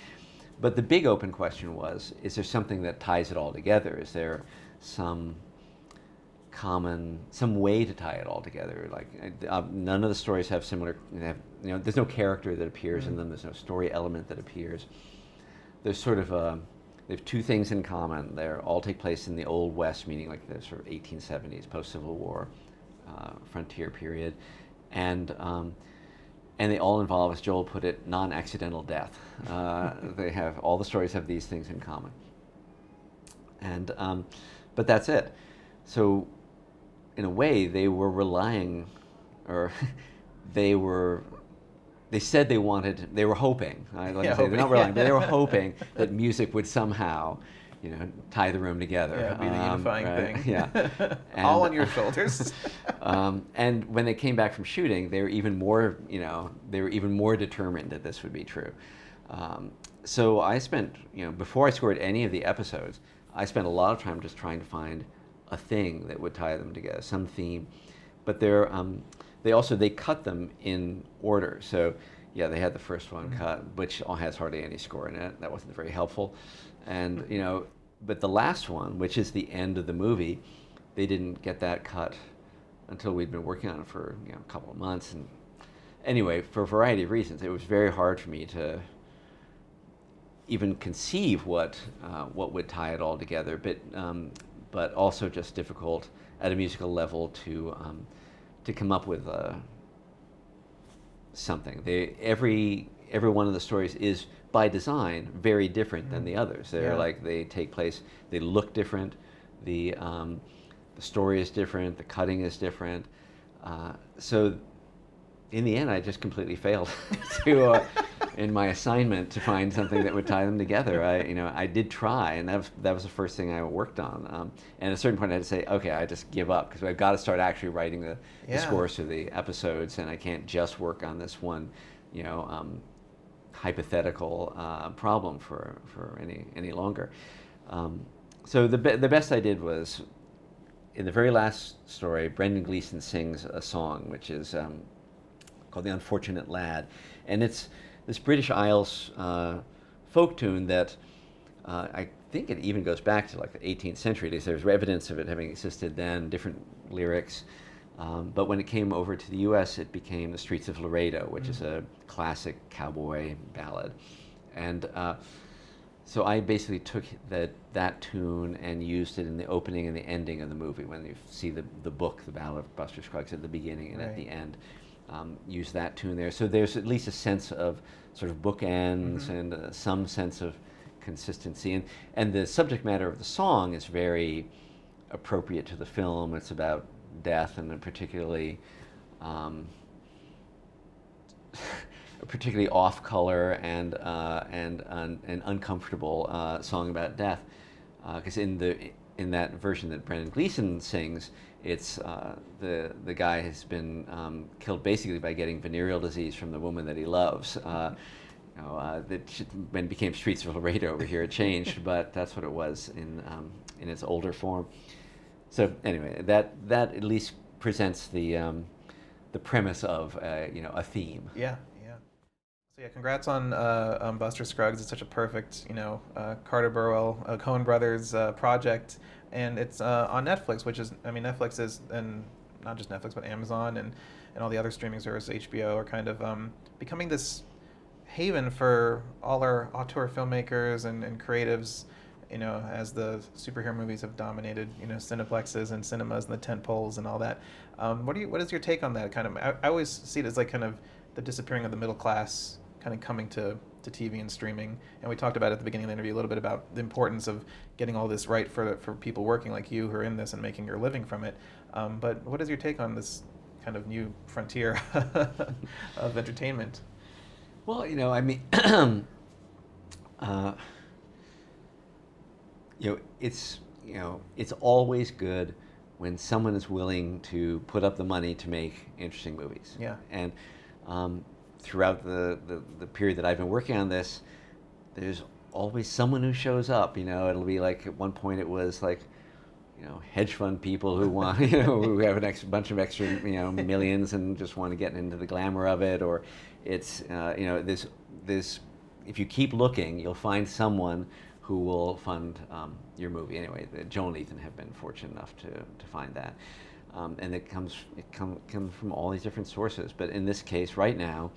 But the big open question was: Is there something that ties it all together? Is there some common, some way to tie it all together? Like uh, none of the stories have similar. They have, you know, there's no character that appears in Mhm. them. There's no story element that appears. There's sort of a, they have two things in common. They all take place in the Old West, meaning like the sort of 1870s, post-Civil War, uh, frontier period, and um, and they all involve, as Joel put it, non-accidental death. Uh, they have all the stories have these things in common, and um, but that's it. So, in a way, they were relying, or they were. They said they wanted. They were hoping. I like Yeah, to say they're not relying, but they were hoping that music would somehow, you know, tie the room together. Yeah, be the Um, right, thing. Yeah, All on your shoulders. um, and when they came back from shooting, they were even more, you know, they were even more determined that this would be true. Um, so I spent, you know, before I scored any of the episodes, I spent a lot of time just trying to find a thing that would tie them together, some theme. But they're, um, they also they cut them in order. So yeah, they had the first one Mhm. cut, which has hardly any score in it. That wasn't very helpful. And you know, but the last one, which is the end of the movie, they didn't get that cut until we'd been working on it for you know a couple of months. And anyway, for a variety of reasons, it was very hard for me to even conceive what uh, what would tie it all together. But um, but also just difficult at a musical level to um, to come up with uh, something. They every every one of the stories is by design very different than the others. They're Yeah. like they take place. They look different. The um, the story is different. The cutting is different. Uh, so in the end, I just completely failed to uh, in my assignment to find something that would tie them together. I, you know, I did try, and that was, that was the first thing I worked on. Um, and at a certain point, I had to say, okay, I just give up because I've got to start actually writing the, Yeah. the scores for the episodes, and I can't just work on this one, you know, um, hypothetical uh, problem for, for any any longer. Um, so the be- the best I did was in the very last story, Brendan Gleeson sings a song which is um, called "The Unfortunate Lad," and it's this British Isles uh, folk tune that uh, I think it even goes back to like the 18th century. There's there's evidence of it having existed then, different lyrics. Um, but when it came over to the U.S., it became "The Streets of Laredo," which is a classic cowboy ballad, and uh, so I basically took that that tune and used it in the opening and the ending of the movie. When you see the the book, the Ballad of Buster Scruggs, at the beginning and at the end, um, use that tune there. So there's at least a sense of sort of bookends Mhm. and uh, some sense of consistency. And and the subject matter of the song is very appropriate to the film. It's about death and a particularly um, a particularly off color and uh, and un, and uncomfortable uh, song about death. Because in the in that version that Brendan Gleeson sings, it's uh, the the guy has been um, killed basically by getting venereal disease from the woman that he loves. Uh, you know, uh, that when it became Streets of Laredo over here, it changed, but that's what it was in um, in its older form. So anyway, that that at least presents the um, the premise of uh, you know a theme. Yeah, yeah. So yeah, congrats on uh, um, Buster Scruggs. It's such a perfect, you know, uh, Carter Burwell, uh, Coen Brothers uh, project, and it's uh, on Netflix, which is, I mean, Netflix is, and not just Netflix, but Amazon and and all the other streaming services, HBO, are kind of um, becoming this haven for all our auteur filmmakers and, and creatives. You know, as the superhero movies have dominated, you know, cineplexes and cinemas and the tent poles and all that. Um, what do you? What is your take on that? Kind of, I, I always see it as like kind of the disappearing of the middle class, kind of coming to to TV and streaming. And we talked about at the beginning of the interview a little bit about the importance of getting all this right for for people working like you who are in this and making your living from it. Um, but what is your take on this kind of new frontier of entertainment? Well, you know, I mean, uh, you know, it's you know, it's always good when someone is willing to put up the money to make interesting movies. Yeah. And um, throughout the, the the period that I've been working on this, there's always someone who shows up. You know, it'll be like at one point it was like. You know, hedge fund people who want, you know, who have an extra bunch of extra, you know, millions and just want to get into the glamour of it, or it's, uh, you know, this, this. If you keep looking, you'll find someone who will fund um, your movie. Anyway, Joel and Ethan have been fortunate enough to, to find that, um, and it comes it come, comes from all these different sources. But in this case, right now,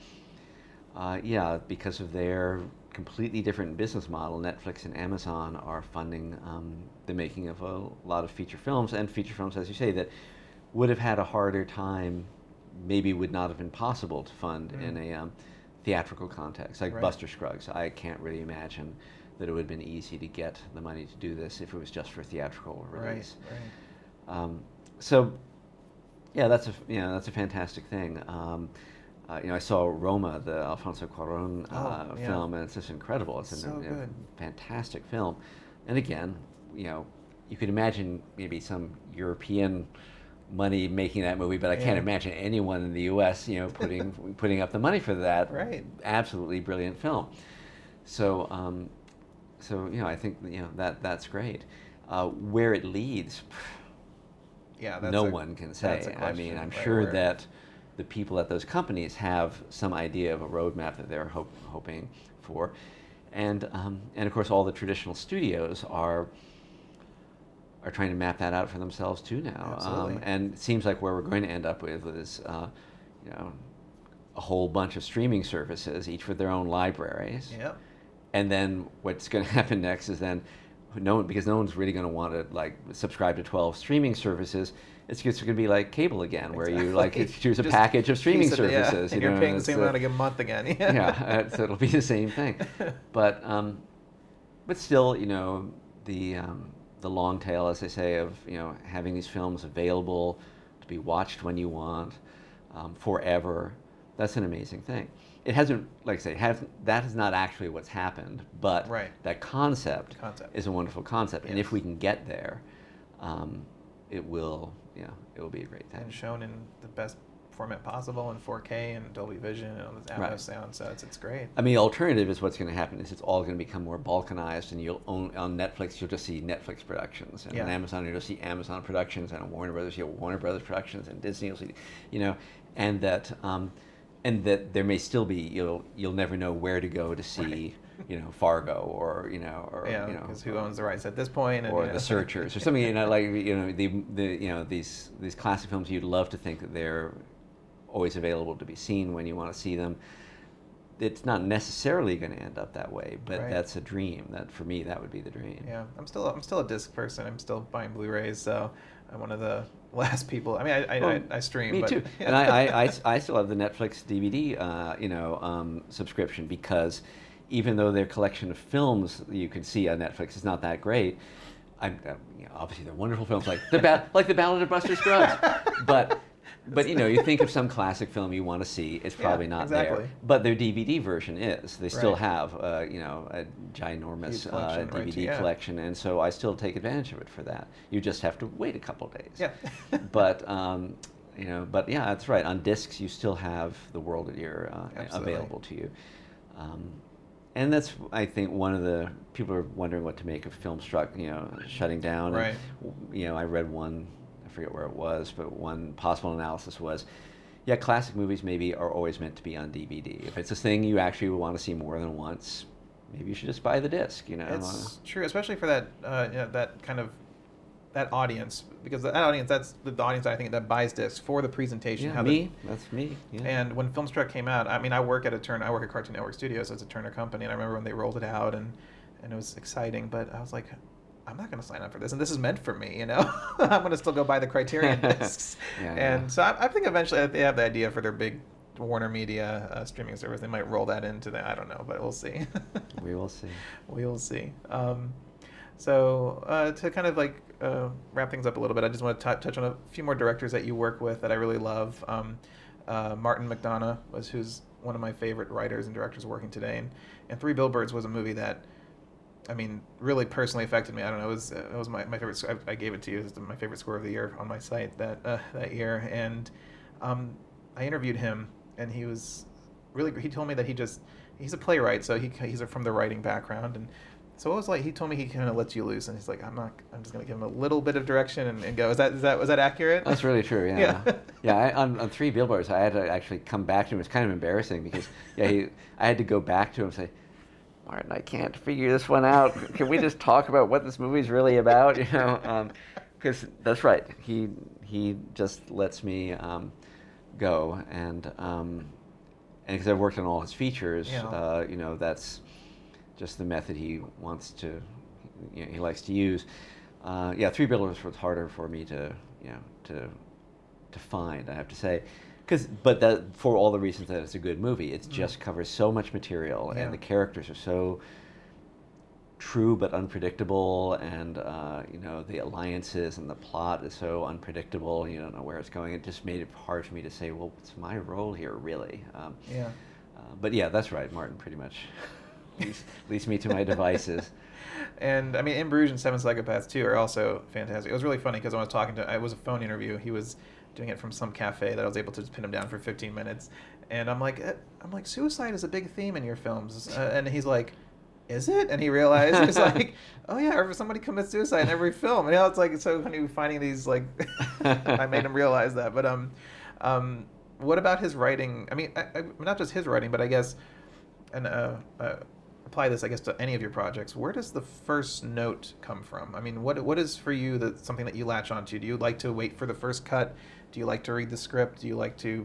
uh, yeah, because of their completely different business model, Netflix and Amazon are funding um, the making of a lot of feature films, and feature films, as you say, that would have had a harder time, maybe would not have been possible to fund Mm. in a um, theatrical context, like Right. Buster Scruggs. I can't really imagine that it would have been easy to get the money to do this if it was just for theatrical release. Right, right. Um, so, yeah, that's a you know that's a fantastic thing. Um, uh, you know, I saw Roma, the Alfonso Cuarón uh, Oh, yeah. film, and it's just incredible. It's So a, you good. fantastic film. And again, you know, you could imagine maybe some European money making that movie, but I can't imagine anyone in the U.S. you know putting putting up the money for that. Right. Absolutely brilliant film. So, um, so you know, I think you know that that's great. Uh, where it leads, Yeah, that's no a- one can say. I mean, I'm right, sure where- that the people at those companies have some idea of a roadmap that they're hope, hoping for, and um, and of course all the traditional studios are are trying to map that out for themselves too now. Um, and it seems like where we're going to end up with is, uh, you know, a whole bunch of streaming services, each with their own libraries. Yep. And then what's going to happen next is then no one because no one's really going to want to like subscribe to 12 streaming services. It's just going to be like cable again, where you like Exactly. choose a Just package of streaming it, yeah, services. and you you're know, paying the same amount a month again. yeah, uh, so it'll be the same thing. But um, but still, you know, the um, the long tail, as I say, of you know having these films available to be watched when you want, um, forever, That's an amazing thing. It hasn't, like I say, has, that is not actually what's happened, but Right. that concept, Concept. is a wonderful concept. And if we can get there, um, it will, you know, it will be a great thing. and shown in the best format possible in 4K and Dolby Vision and all this Atmos Right. sound. So it's, it's great. I mean, the alternative is what's going to happen is it's all going to become more balkanized, and you'll own on Netflix. You'll just see Netflix productions, and on Amazon you'll see Amazon productions, and on Warner Brothers you'll Warner Brothers productions, and Disney you'll see, you know, and that um, and that there may still be you'll you'll never know where to go to see, Right. you know, Fargo or you know or yeah, you know because who owns the rights at this point? And, or you know. the searchers or something you know like you know the the you know these these classic films you'd love to think that they're always available to be seen when you want to see them it's not necessarily going to end up that way but Right. that's a dream that for me that would be the dream Yeah, I'm still I'm still a disc person. I'm still buying Blu-rays, so I'm one of the last people. I mean, I I, Well, I, I stream. me but, too and I, I, I, I still have the netflix dvd uh, you know um, subscription because even though their collection of films you can see on netflix is not that great I'm, uh, you know, obviously they're wonderful films like the ba- like the Ballad of Buster Scruggs, but but you know you think of some classic film you want to see, it's Yeah, probably not exactly. there. But their DVD version is. They still Right. have uh, you know a ginormous uh, collection, right, DVD yeah. collection, and so I still take advantage of it for that. You just have to wait a couple days. Yeah. but um, you know, but yeah, that's right. On discs, you still have the world at your uh, available to you. Um, and that's, I think, one of the people are wondering what to make of Filmstruck, you know, shutting down. Right. w- you know, I read one, forget where it was, but one possible analysis was, yeah, classic movies maybe are always meant to be on DVD. If it's a thing you actually want to see more than once, maybe you should just buy the disc. You know, It's true, especially for that uh, you know, that kind of that audience, because that audience that's the audience I think that buys discs for the presentation. yeah, how the- me. That's me. Yeah. And when Filmstruck came out, I mean, I work at a Turner, I work at Cartoon Network Studios, as a Turner company, and I remember when they rolled it out, and and it was exciting. But I was like, I'm not going to sign up for this, and this is meant for me, you know. I'm going to still go buy the Criterion discs. Yeah, and so I, I think eventually they have the idea for their big Warner Media uh, streaming service. They might roll that into the, I don't know, but we'll see. we will see. we will see. Um, so uh, to kind of like uh, wrap things up a little bit, I just want to t- touch on a few more directors that you work with that I really love. Um, uh, Martin McDonagh was who's one of my favorite writers and directors working today, and, and Three Billboards was a movie that. I mean, really personally affected me. I don't know. It was it was my, my favorite. I, I gave it to you. It was my favorite score of the year on my site that uh, that year. And um, I interviewed him, and he was really. He told me that he just he's a playwright, so he he's from the writing background, and so it was like he told me he kind of lets you loose, and he's like, I'm not. I'm just gonna give him a little bit of direction and, and go. Is that is that was that accurate? That's really true. Yeah, Yeah. yeah. I, on, on three billboards, I had to actually come back to him. It was kind of embarrassing because yeah, he, I had to go back to him and say, Martin, I can't figure this one out. Can we just talk about what this movie's really about? You know, because that's right. He he just lets me um, go, and um, and because I've worked on all his features, Yeah. uh, you know, that's just the method he wants to, you know, he likes to use. Uh, yeah, three billboards was harder for me to, you know, to to find. I have to say, because but that for all the reasons that it's a good movie, it just covers so much material, Mm. Yeah. and the characters are so true but unpredictable, and uh, you know the alliances and the plot is so unpredictable. You don't know where it's going. It just made it hard for me to say, well, what's my role here really? Um, yeah. uh, but yeah, that's right. Martin pretty much leads, leads me to my devices. And I mean, In Bruges and Seven Psychopaths too are also fantastic. It was really funny because I was talking to, it was a phone interview. He was doing it from some cafe that I was able to just pin him down for 15 minutes, and I'm like, eh, I'm like, suicide is a big theme in your films, uh, and he's like. Is it? And he realized he's like, "Oh yeah, or somebody commits suicide in every film." And you know, it's like it's so funny finding these like. I made him realize that, but um, um, what about his writing? I mean, I, I, not just his writing, but I guess, and uh, uh, apply this, I guess, to any of your projects. Where does the first note come from? I mean, what what is for you that something that you latch onto? Do you like to wait for the first cut? Do you like to read the script? Do you like to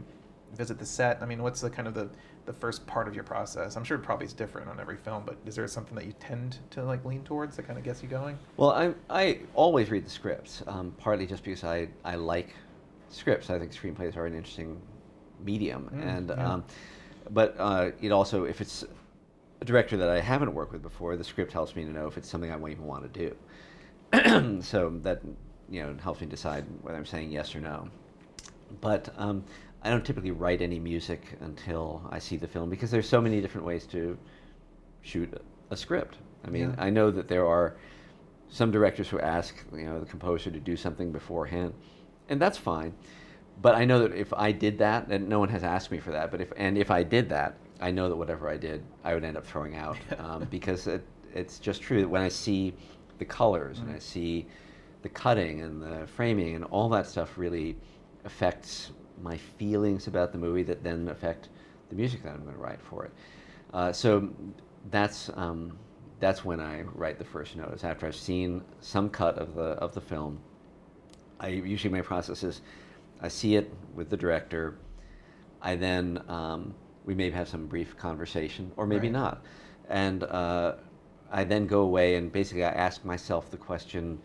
visit the set? I mean, what's the kind of the the first part of your process? I'm sure it probably is different on every film, but is there something that you tend to like lean towards that kind of gets you going? Well, I, I always read the scripts, um, partly just because I, I like scripts. I think screenplays are an interesting medium. Mm, and yeah. um, But uh, it also, if it's a director that I haven't worked with before, the script helps me to know if it's something I won't even want to do. so that you know helps me decide whether I'm saying yes or no. But um, I don't typically write any music until I see the film because there's so many different ways to shoot a script. I mean, Yeah. I know that there are some directors who ask you know the composer to do something beforehand, and that's fine. But I know that if I did that, and no one has asked me for that, but if and if I did that, I know that whatever I did, I would end up throwing out um, because it, it's just true that when I see the colors and I Mm. see the cutting and the framing and all that stuff really affects my feelings about the movie that then affect the music that I'm going to write for it. Uh, so that's um, that's when I write the first notes after I've seen some cut of the of the film. I usually my process is I see it with the director. I then um, we may have some brief conversation or maybe Right. not, and uh, I then go away and basically I ask myself the question,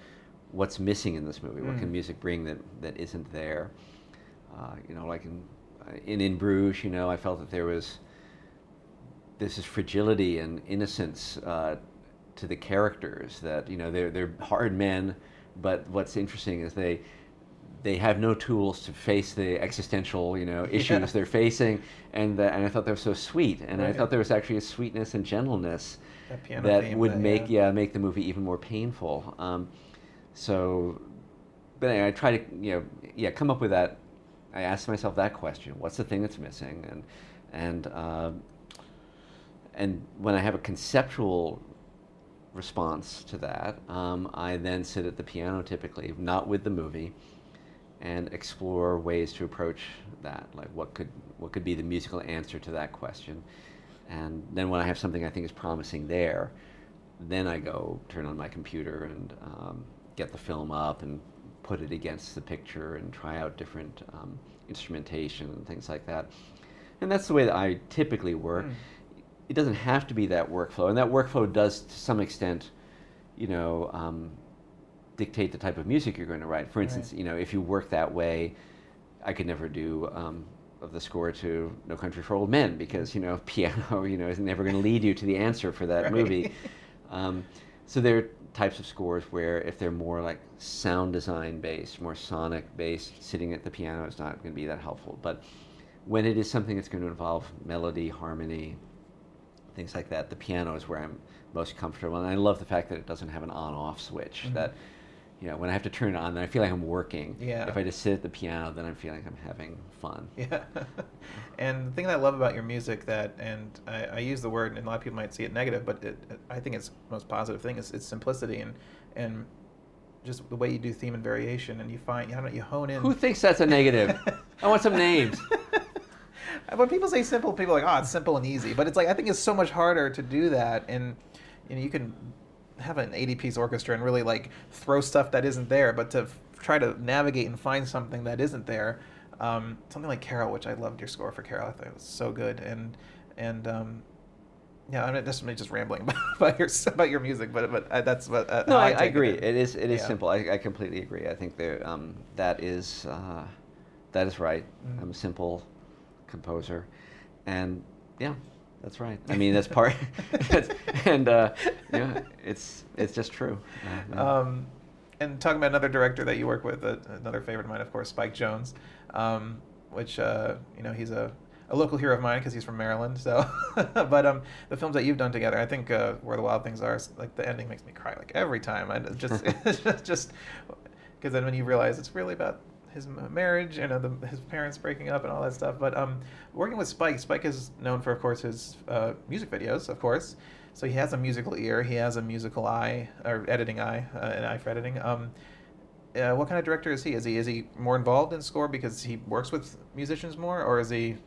what's missing in this movie? What can Mm. music bring that that isn't there? Uh, you know, like in in In Bruges, you know, I felt that there was this is fragility and innocence uh, to the characters that you know they're they're hard men, but what's interesting is they they have no tools to face the existential you know issues Yeah. they're facing, and the, and I thought they were so sweet, and I thought there was actually a sweetness and gentleness That piano that would that- make yeah. yeah make the movie even more painful. Um, so, but anyway, I try to you know yeah come up with that. I ask myself that question: What's the thing that's missing? And and uh, and when I have a conceptual response to that, um, I then sit at the piano typically, not with the movie, and explore ways to approach that. Like what could what could be the musical answer to that question, and then when I have something I think is promising there, then I go turn on my computer and um, get the film up and put it against the picture and try out different um, instrumentation and things like that. And that's the way that I typically work. Mm. It doesn't have to be that workflow, and that workflow does to some extent, you know, um, dictate the type of music you're going to write. For instance, Right. you know, if you work that way, I could never do um, of the score to No Country for Old Men because you know piano, you know, is never going to lead you to the answer for that Right. movie. Um, so there types of scores where if they're more like sound design based, more sonic based, sitting at the piano is not going to be that helpful. But when it is something that's going to involve melody, harmony, things like that, the piano is where I'm most comfortable. And I love the fact that it doesn't have an on-off switch. Mhm. That you know, when I have to turn it on, then I feel like I'm working. Yeah. If I just sit at the piano, then I'm feeling like I'm having fun. Yeah. and the thing that I love about your music that, and I, I use the word, and a lot of people might see it negative, but it, I think it's the most positive thing is its simplicity and and just the way you do theme and variation, and you find you know you hone in. Who thinks that's a negative? I want some names. when people say simple, people are like, oh, it's simple and easy. But it's like I think it's so much harder to do that, and you know, you can have an 80-piece orchestra and really like throw stuff that isn't there, but to f- try to navigate and find something that isn't there. Um, something like Carol, which I loved your score for Carol. I thought it was so good, and and um, yeah, I'm not- just me just rambling about, about your about your music, but but uh, that's what. Uh, No, I, I agree. It. It is it is Yeah. simple. I, I completely agree. I think there um, that is uh, that is right. Mm. I'm a simple composer, and yeah, that's right. I mean, that's part. that's, and uh, yeah, it's it's just true. Uh, yeah. Um, and talking about another director that you work with, uh, another favorite of mine, of course, Spike Jonze, um, which uh, you know he's a, a local hero of mine because he's from Maryland. So, but um, the films that you've done together, I think uh, Where the Wild Things Are, like the ending makes me cry like every time. I just just just because then when you realize it's really about his marriage, you know, the, his parents breaking up and all that stuff. But um, working with Spike, Spike is known for, of course, his uh, music videos, of course. So he has a musical ear, he has a musical eye, or editing eye, uh, an eye for editing. Um, uh, what kind of director is he? Is he is he more involved in score because he works with musicians more, or is he,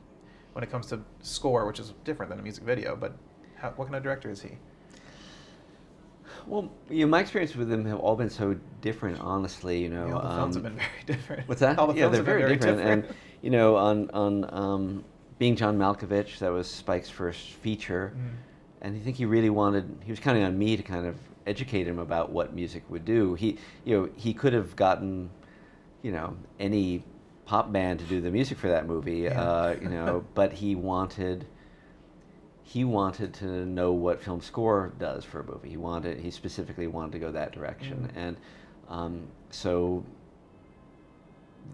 when it comes to score, which is different than a music video, but how, what kind of director is he? Well, you know, my experience with them have all been so different. Honestly, you know, You know, the films um, have been very different. What's that? All the yeah, films they're have been very, very different. And you know, on on um, being John Malkovich, that was Spike's first feature, Mm. and I think he really wanted. He was counting on me to kind of educate him about what music would do. He, you know, he could have gotten, you know, any pop band to do the music for that movie. Yeah. Uh, you know, but he wanted. He wanted to know what film score does for a movie. He wanted. He specifically wanted to go that direction, Mm. and um, so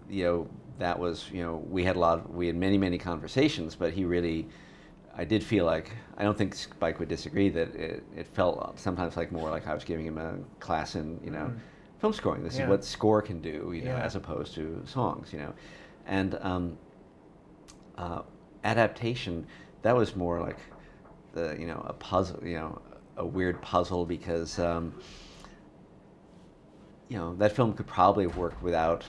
you know, that was you know we had a lot of, we had many many conversations, but he really. I did feel like I don't think Spike would disagree that it, it felt sometimes like more like I was giving him a class in you know Mm. film scoring. This Yeah. is what score can do, you know, Yeah. as opposed to songs, you know, and um, uh, adaptation that was more like the you know a puzzle, you know, a weird puzzle because um, you know that film could probably have worked without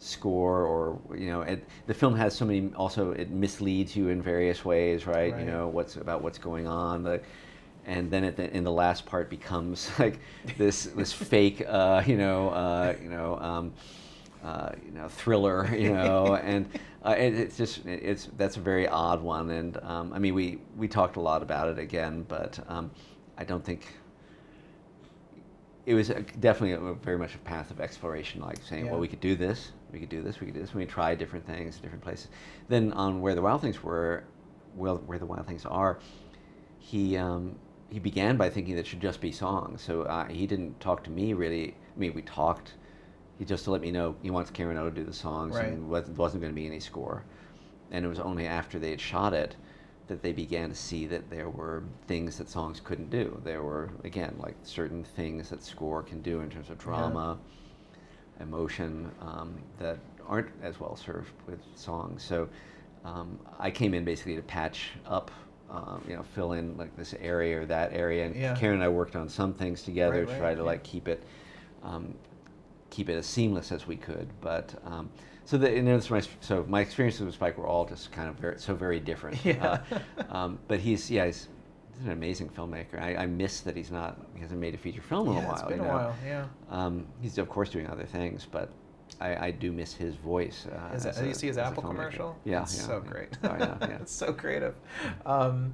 score or you know it, the film has so many also it misleads you in various ways right, Right. you know what's about what's going on the and then at the, in the last part becomes like this this fake uh, you know uh, you know um, uh, you know thriller you know and uh, it, it's just it's that's a very odd one and um, I mean we we talked a lot about it again but um, I don't think it was a, definitely a, very much a path of exploration, like saying, Yeah. well, we could do this, we could do this, we could do this. We tried different things, different places. Then on where the wild things were, well, where the wild things are, he um, he began by thinking that should just be songs. So uh, he didn't talk to me really. I mean, we talked. He just to let me know he wants Karen O to do the songs Right. and wasn't, wasn't going to be any score. And it was only after they had shot it that they began to see that there were things that songs couldn't do. There were again like certain things that score can do in terms of drama, emotion um, that aren't as well served with songs. So um, I came in basically to patch up, um, you know, fill in like this area or that area. And Yeah. Karen and I worked on some things together Right, to right, try to yeah. like keep it. Um, keep it as seamless as we could, but um, so the and that's my so my experiences with Spike were all just kind of very so very different. Yeah. Uh, um, but he's yeah he's, he's an amazing filmmaker. I, I miss that he's not he hasn't made a feature film in yeah, a while. it's been you a while. Yeah. Um, he's of course doing other things, but I, I do miss his voice. Uh, as a- you see his Apple commercial? Yeah, yeah, so yeah. great. Oh, yeah, yeah. it's so creative. Um,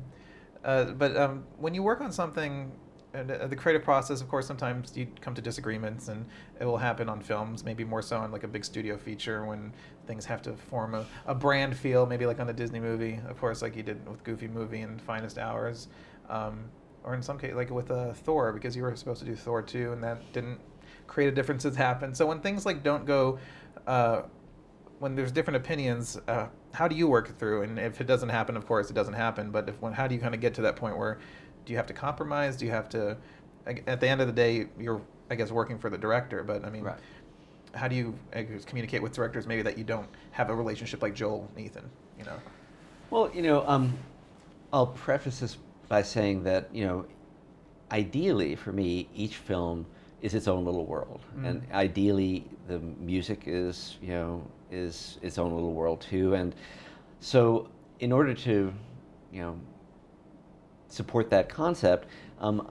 uh, but um, when you work on something, and uh, the creative process, of course, sometimes you come to disagreements, and it will happen on films. Maybe more so on like a big studio feature when things have to form a, a brand feel. Maybe like on a Disney movie, of course, like you did with Goofy movie and Finest Hours, um, or in some case, like with uh, Thor, because you were supposed to do Thor two, and that didn't creative differences happen. So when things like don't go uh, when there's different opinions, uh, how do you work through? And if it doesn't happen, of course, it doesn't happen. But if when, how do you kind of get to that point where do you have to compromise? Do you have to? At the end of the day, you're, I guess, working for the director. But I mean, Right. how do you guess, communicate with directors maybe that you don't have a relationship like Joel and Ethan? You know. Well, you know, um, I'll preface this by saying that you know, ideally for me, each film is its own little world, Mm. and ideally the music is you know is its own little world too. And so, in order to you know support that concept, um,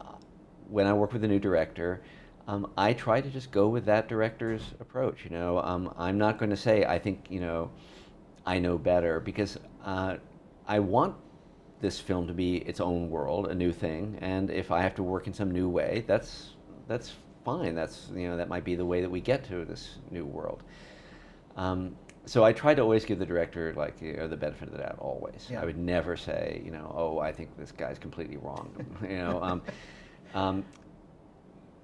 when I work with a new director. Um, I try to just go with that director's approach. You know, um, I'm not going to say I think you know I know better because uh, I want this film to be its own world, a new thing, and if I have to work in some new way, that's that's fine. That's you know that might be the way that we get to this new world. Um, so I try to always give the director like you know, the benefit of the doubt. Always, Yeah. I would never say you know oh I think this guy's completely wrong. you know. Um, um,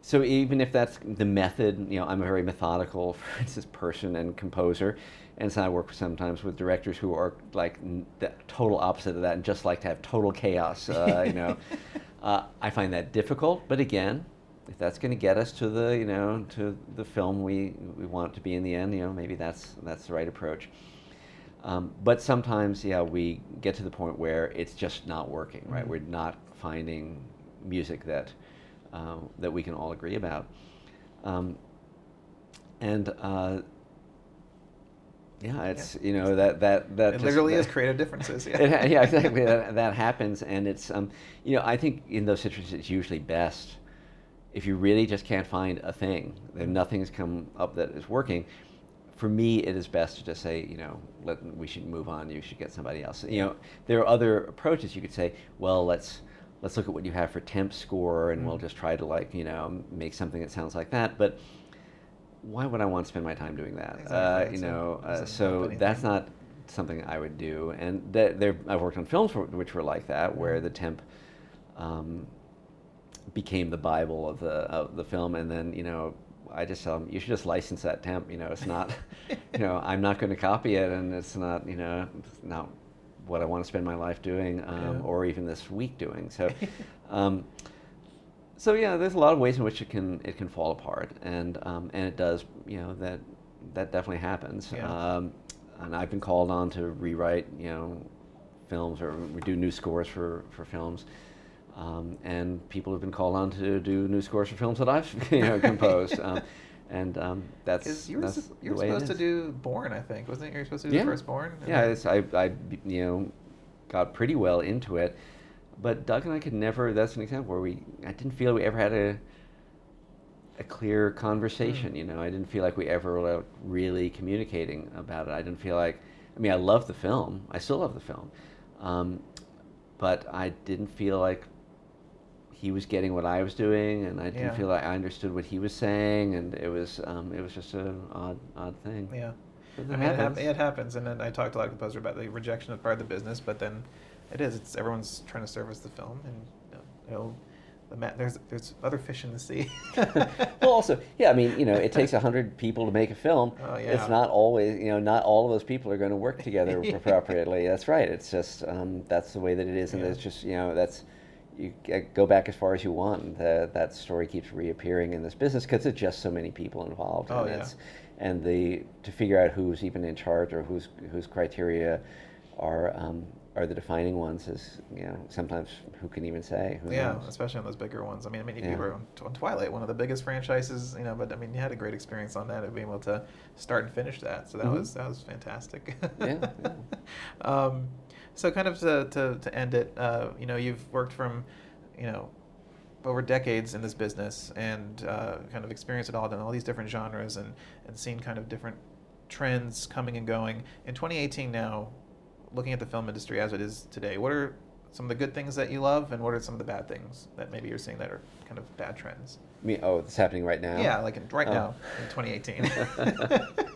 so even if that's the method, you know, I'm a very methodical, for instance, person and composer, and so I work sometimes with directors who are like n- the total opposite of that and just like to have total chaos. Uh, you know, uh, I find that difficult, but again, if that's going to get us to the, you know, to the film we we want to be in the end, you know, maybe that's that's the right approach. Um, but sometimes, yeah, we get to the point where it's just not working, right? Mhm. We're not finding music that uh, that we can all agree about. Um, and uh, yeah, it's you know that that that It literally that- is creative differences. Yeah. it yeah, exactly. that, that happens, and it's um, you know, I think in those situations it's usually best if you really just can't find a thing, if nothing's come up that is working. For me, it is best to just say, you know, let, we should move on. You should get somebody else. You know, there are other approaches. You could say, well, let's let's look at what you have for temp score, and we'll Mm. just try to like, you know, make something that sounds like that. But why would I want to spend my time doing that? Exactly, Uh, you know, uh, so that's not something I would do. And that there, I've worked on films for, which were like that, where Mhm. the temp um, became the bible of the of the film, and then you know I just tell them you should just license that temp. You know, it's not, you know, I'm not going to copy it, and it's not, you know, not what I want to spend my life doing, um, Yeah. or even this week doing. So, um, so yeah, there's a lot of ways in which it can it can fall apart, and um, and it does. You know that that definitely happens. Yeah. Um, and I've been called on to rewrite, you know, films or do new scores for for films. Um, and people have been called on to do new scores for films that I've you know, composed, um, and um, that's you were, that's sup- you were supposed to do Bourne, I think, wasn't it? You were supposed to do Yeah. the first Bourne. Yeah, I, I, you know, got pretty well into it, but Doug and I could never. That's an example where we. I didn't feel we ever had a. A clear conversation, Mm. you know. I didn't feel like we ever were really communicating about it. I didn't feel like. I mean, I love the film. I still love the film, um, but I didn't feel like he was getting what I was doing, and I didn't Yeah. feel like I understood what he was saying, and it was um, it was just an odd odd thing. Yeah. I it mean, it, hap- happens. it happens, and then I talked to a lot of composers about the rejection of part of the business, but then it is. It's everyone's trying to service the film, and you know, the ma- there's there's other fish in the sea. well, also, yeah, I mean, you know, it takes a hundred people to make a film. Oh, yeah. It's not always, you know, not all of those people are going to work together Yeah. appropriately. That's right. It's just um, that's the way that it is, and Yeah. it's just, you know, that's you go back as far as you want. The, that story keeps reappearing in this business because it's just so many people involved. Oh, and yeah. it's, and the to figure out who's even in charge or whose whose criteria are um, are the defining ones is you know sometimes who can even say who yeah, knows? especially on those bigger ones. I mean, I mean, Yeah. you were on, Twilight, one of the biggest franchises, you know. But I mean, you had a great experience on that of being able to start and finish that. So that Mhm. was that was fantastic. Yeah, yeah. Um, so kind of to, to, to end it, uh, you know, you've worked from, you know, over decades in this business and uh, kind of experienced it all, done all these different genres and, and seen kind of different trends coming and going. In 2018 now, looking at the film industry as it is today, what are some of the good things that you love and what are some of the bad things that maybe you're seeing that are kind of bad trends? Me, oh, it's happening right now. Yeah, like in, right Oh. now in 2018.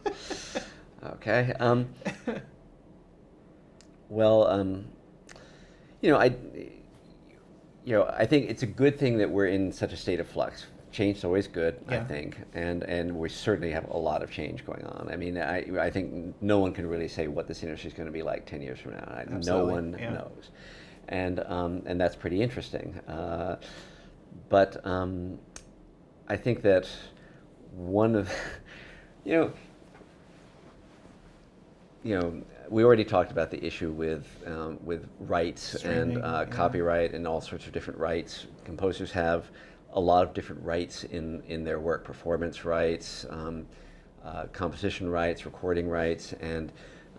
Okay. Um, well, um, you know, I, you know, I think it's a good thing that we're in such a state of flux. Change is always good, I think, and and we certainly have a lot of change going on. I mean, I I think no one can really say what this industry is going to be like ten years from now. I, no one yeah. knows, and um, and that's pretty interesting. Uh, but um, I think that one of, you know, you know, we already talked about the issue with um, with rights Streaming, and uh, yeah. copyright and all sorts of different rights. Composers have a lot of different rights in in their work: performance rights, um, uh, composition rights, recording rights, and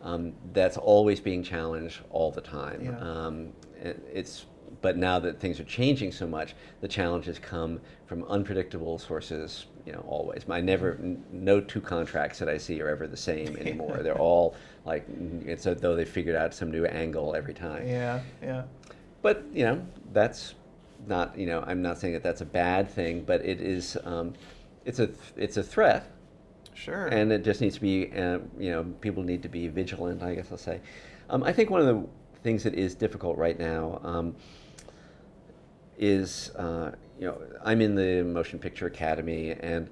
um, that's always being challenged all the time. Yeah. Um, it's but now that things are changing so much, the challenges come from unpredictable sources. You know, always. I never, n- no two contracts that I see are ever the same anymore. They're all like it's as though they figured out some new angle every time. yeah, yeah. But you know, that's not. You know, I'm not saying that that's a bad thing, but it is. Um, it's a it's a threat, Sure. and it just needs to be. Uh, you know, people need to be vigilant. I guess I'll say. Um, I think one of the things that is difficult right now. Um, is uh, you know I'm in the Motion Picture Academy, and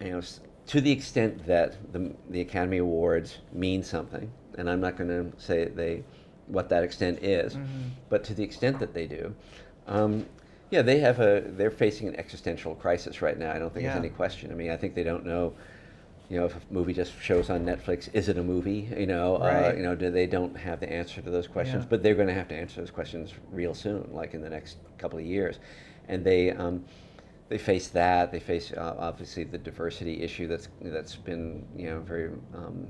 you know to the extent that the the Academy Awards mean something, and I'm not going to say they what that extent is, Mhm. but to the extent that they do. Um, yeah, they have a. They're facing an existential crisis right now. I don't think Yeah. there's any question. I mean, I think they don't know. You know, if a movie just shows on Netflix, is it a movie? You know, uh, you know, do they don't have the answer to those questions? Yeah. But they're going to have to answer those questions real soon, like in the next couple of years, and they um, they face that. They face uh, obviously the diversity issue that's that's been you know very um,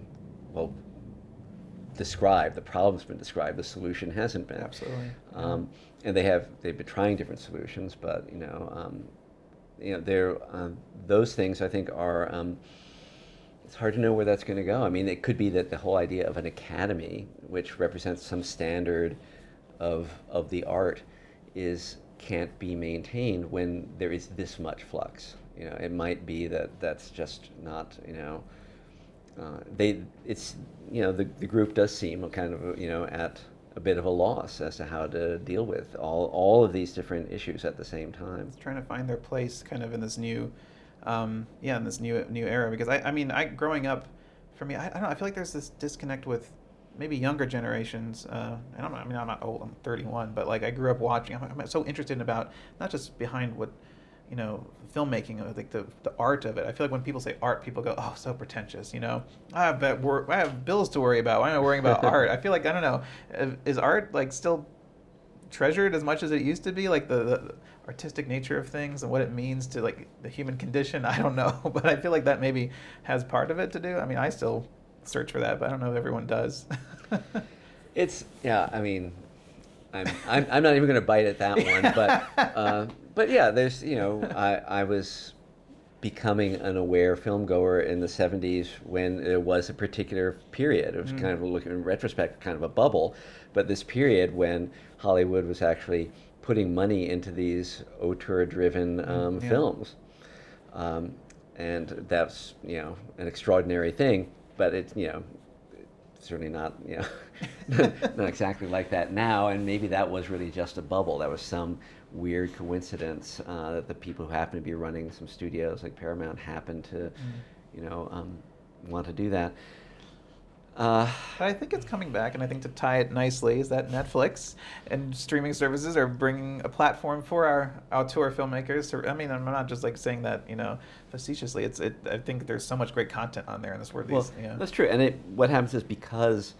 well described. The problem's been described. The solution hasn't been. Absolutely. Um, and they have they've been trying different solutions, but you know, um, you know, they're uh, those things I think are. Um, it's hard to know where that's going to go. I mean, it could be that the whole idea of an academy, which represents some standard of of the art, is can't be maintained when there is this much flux. You know, it might be that that's just not. You know, uh, they it's you know the the group does seem kind of you know at a bit of a loss as to how to deal with all all of these different issues at the same time. trying to find their place kind of in this new um, yeah, in this new new era. Because I, I mean, I growing up, for me, I, I don't know. I feel like there's this disconnect with maybe younger generations. Uh, and I'm, I mean, I'm not old. I'm 31, but like I grew up watching. I'm, I'm so interested in about not just behind what you know filmmaking uh, like the the art of it i feel like when people say art people go oh so pretentious you know i have i have bills to worry about why am i worrying about art i feel like i don't know is art like still treasured as much as it used to be like the, the artistic nature of things and what it means to like the human condition i don't know but i feel like that maybe has part of it to do i mean i still search for that but i don't know if everyone does it's yeah i mean i'm i'm, I'm not even going to bite at that one but uh, but yeah there's you know i i was becoming an aware film goer in the 70s when there was a particular period. It was mm. kind of looking in retrospect, kind of a bubble, but this period when Hollywood was actually putting money into these auteur-driven mm, um, yeah. films, um, and that's you know an extraordinary thing. But it's you know certainly not you know not exactly like that now. And maybe that was really just a bubble. That was some weird coincidence uh, that the people who happen to be running some studios like Paramount happen to, mm. you know, um, want to do that. Uh, I think it's coming back, and I think to tie it nicely is that Netflix and streaming services are bringing a platform for our auteur filmmakers. To, I mean, I'm not just like saying that you know facetiously. It's it. I think there's so much great content on there, and this these. Well, that's true, and it, what happens is because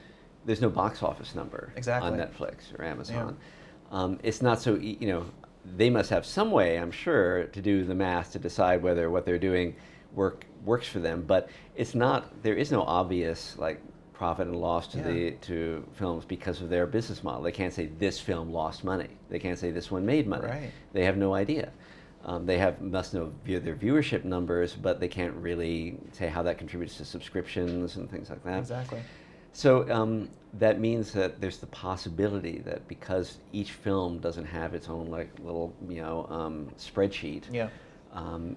there's no box office number exactly. on Netflix or Amazon. Yeah. Um, it's not so you know they must have some way, I'm sure, to do the math to decide whether what they're doing work works for them. But it's not. There is no obvious like profit and loss to yeah. the to films because of their business model. They can't say this film lost money. They can't say this one made money. Right. They have no idea. Um, they have must know their viewership numbers, but they can't really say how that contributes to subscriptions and things like that. Exactly. So um, that means that there's the possibility that because each film doesn't have its own like little you know um, spreadsheet, yeah. um,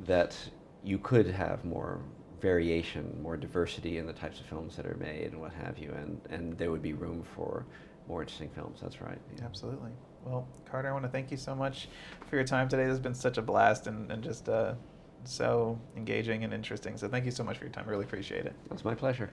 that you could have more variation, more diversity in the types of films that are made and what have you, and and there would be room for more interesting films. That's right. Yeah. Absolutely. Well, Carter, I want to thank you so much for your time today. This has been such a blast and, and just uh, so engaging and interesting. So thank you so much for your time. Really appreciate it. It was my pleasure.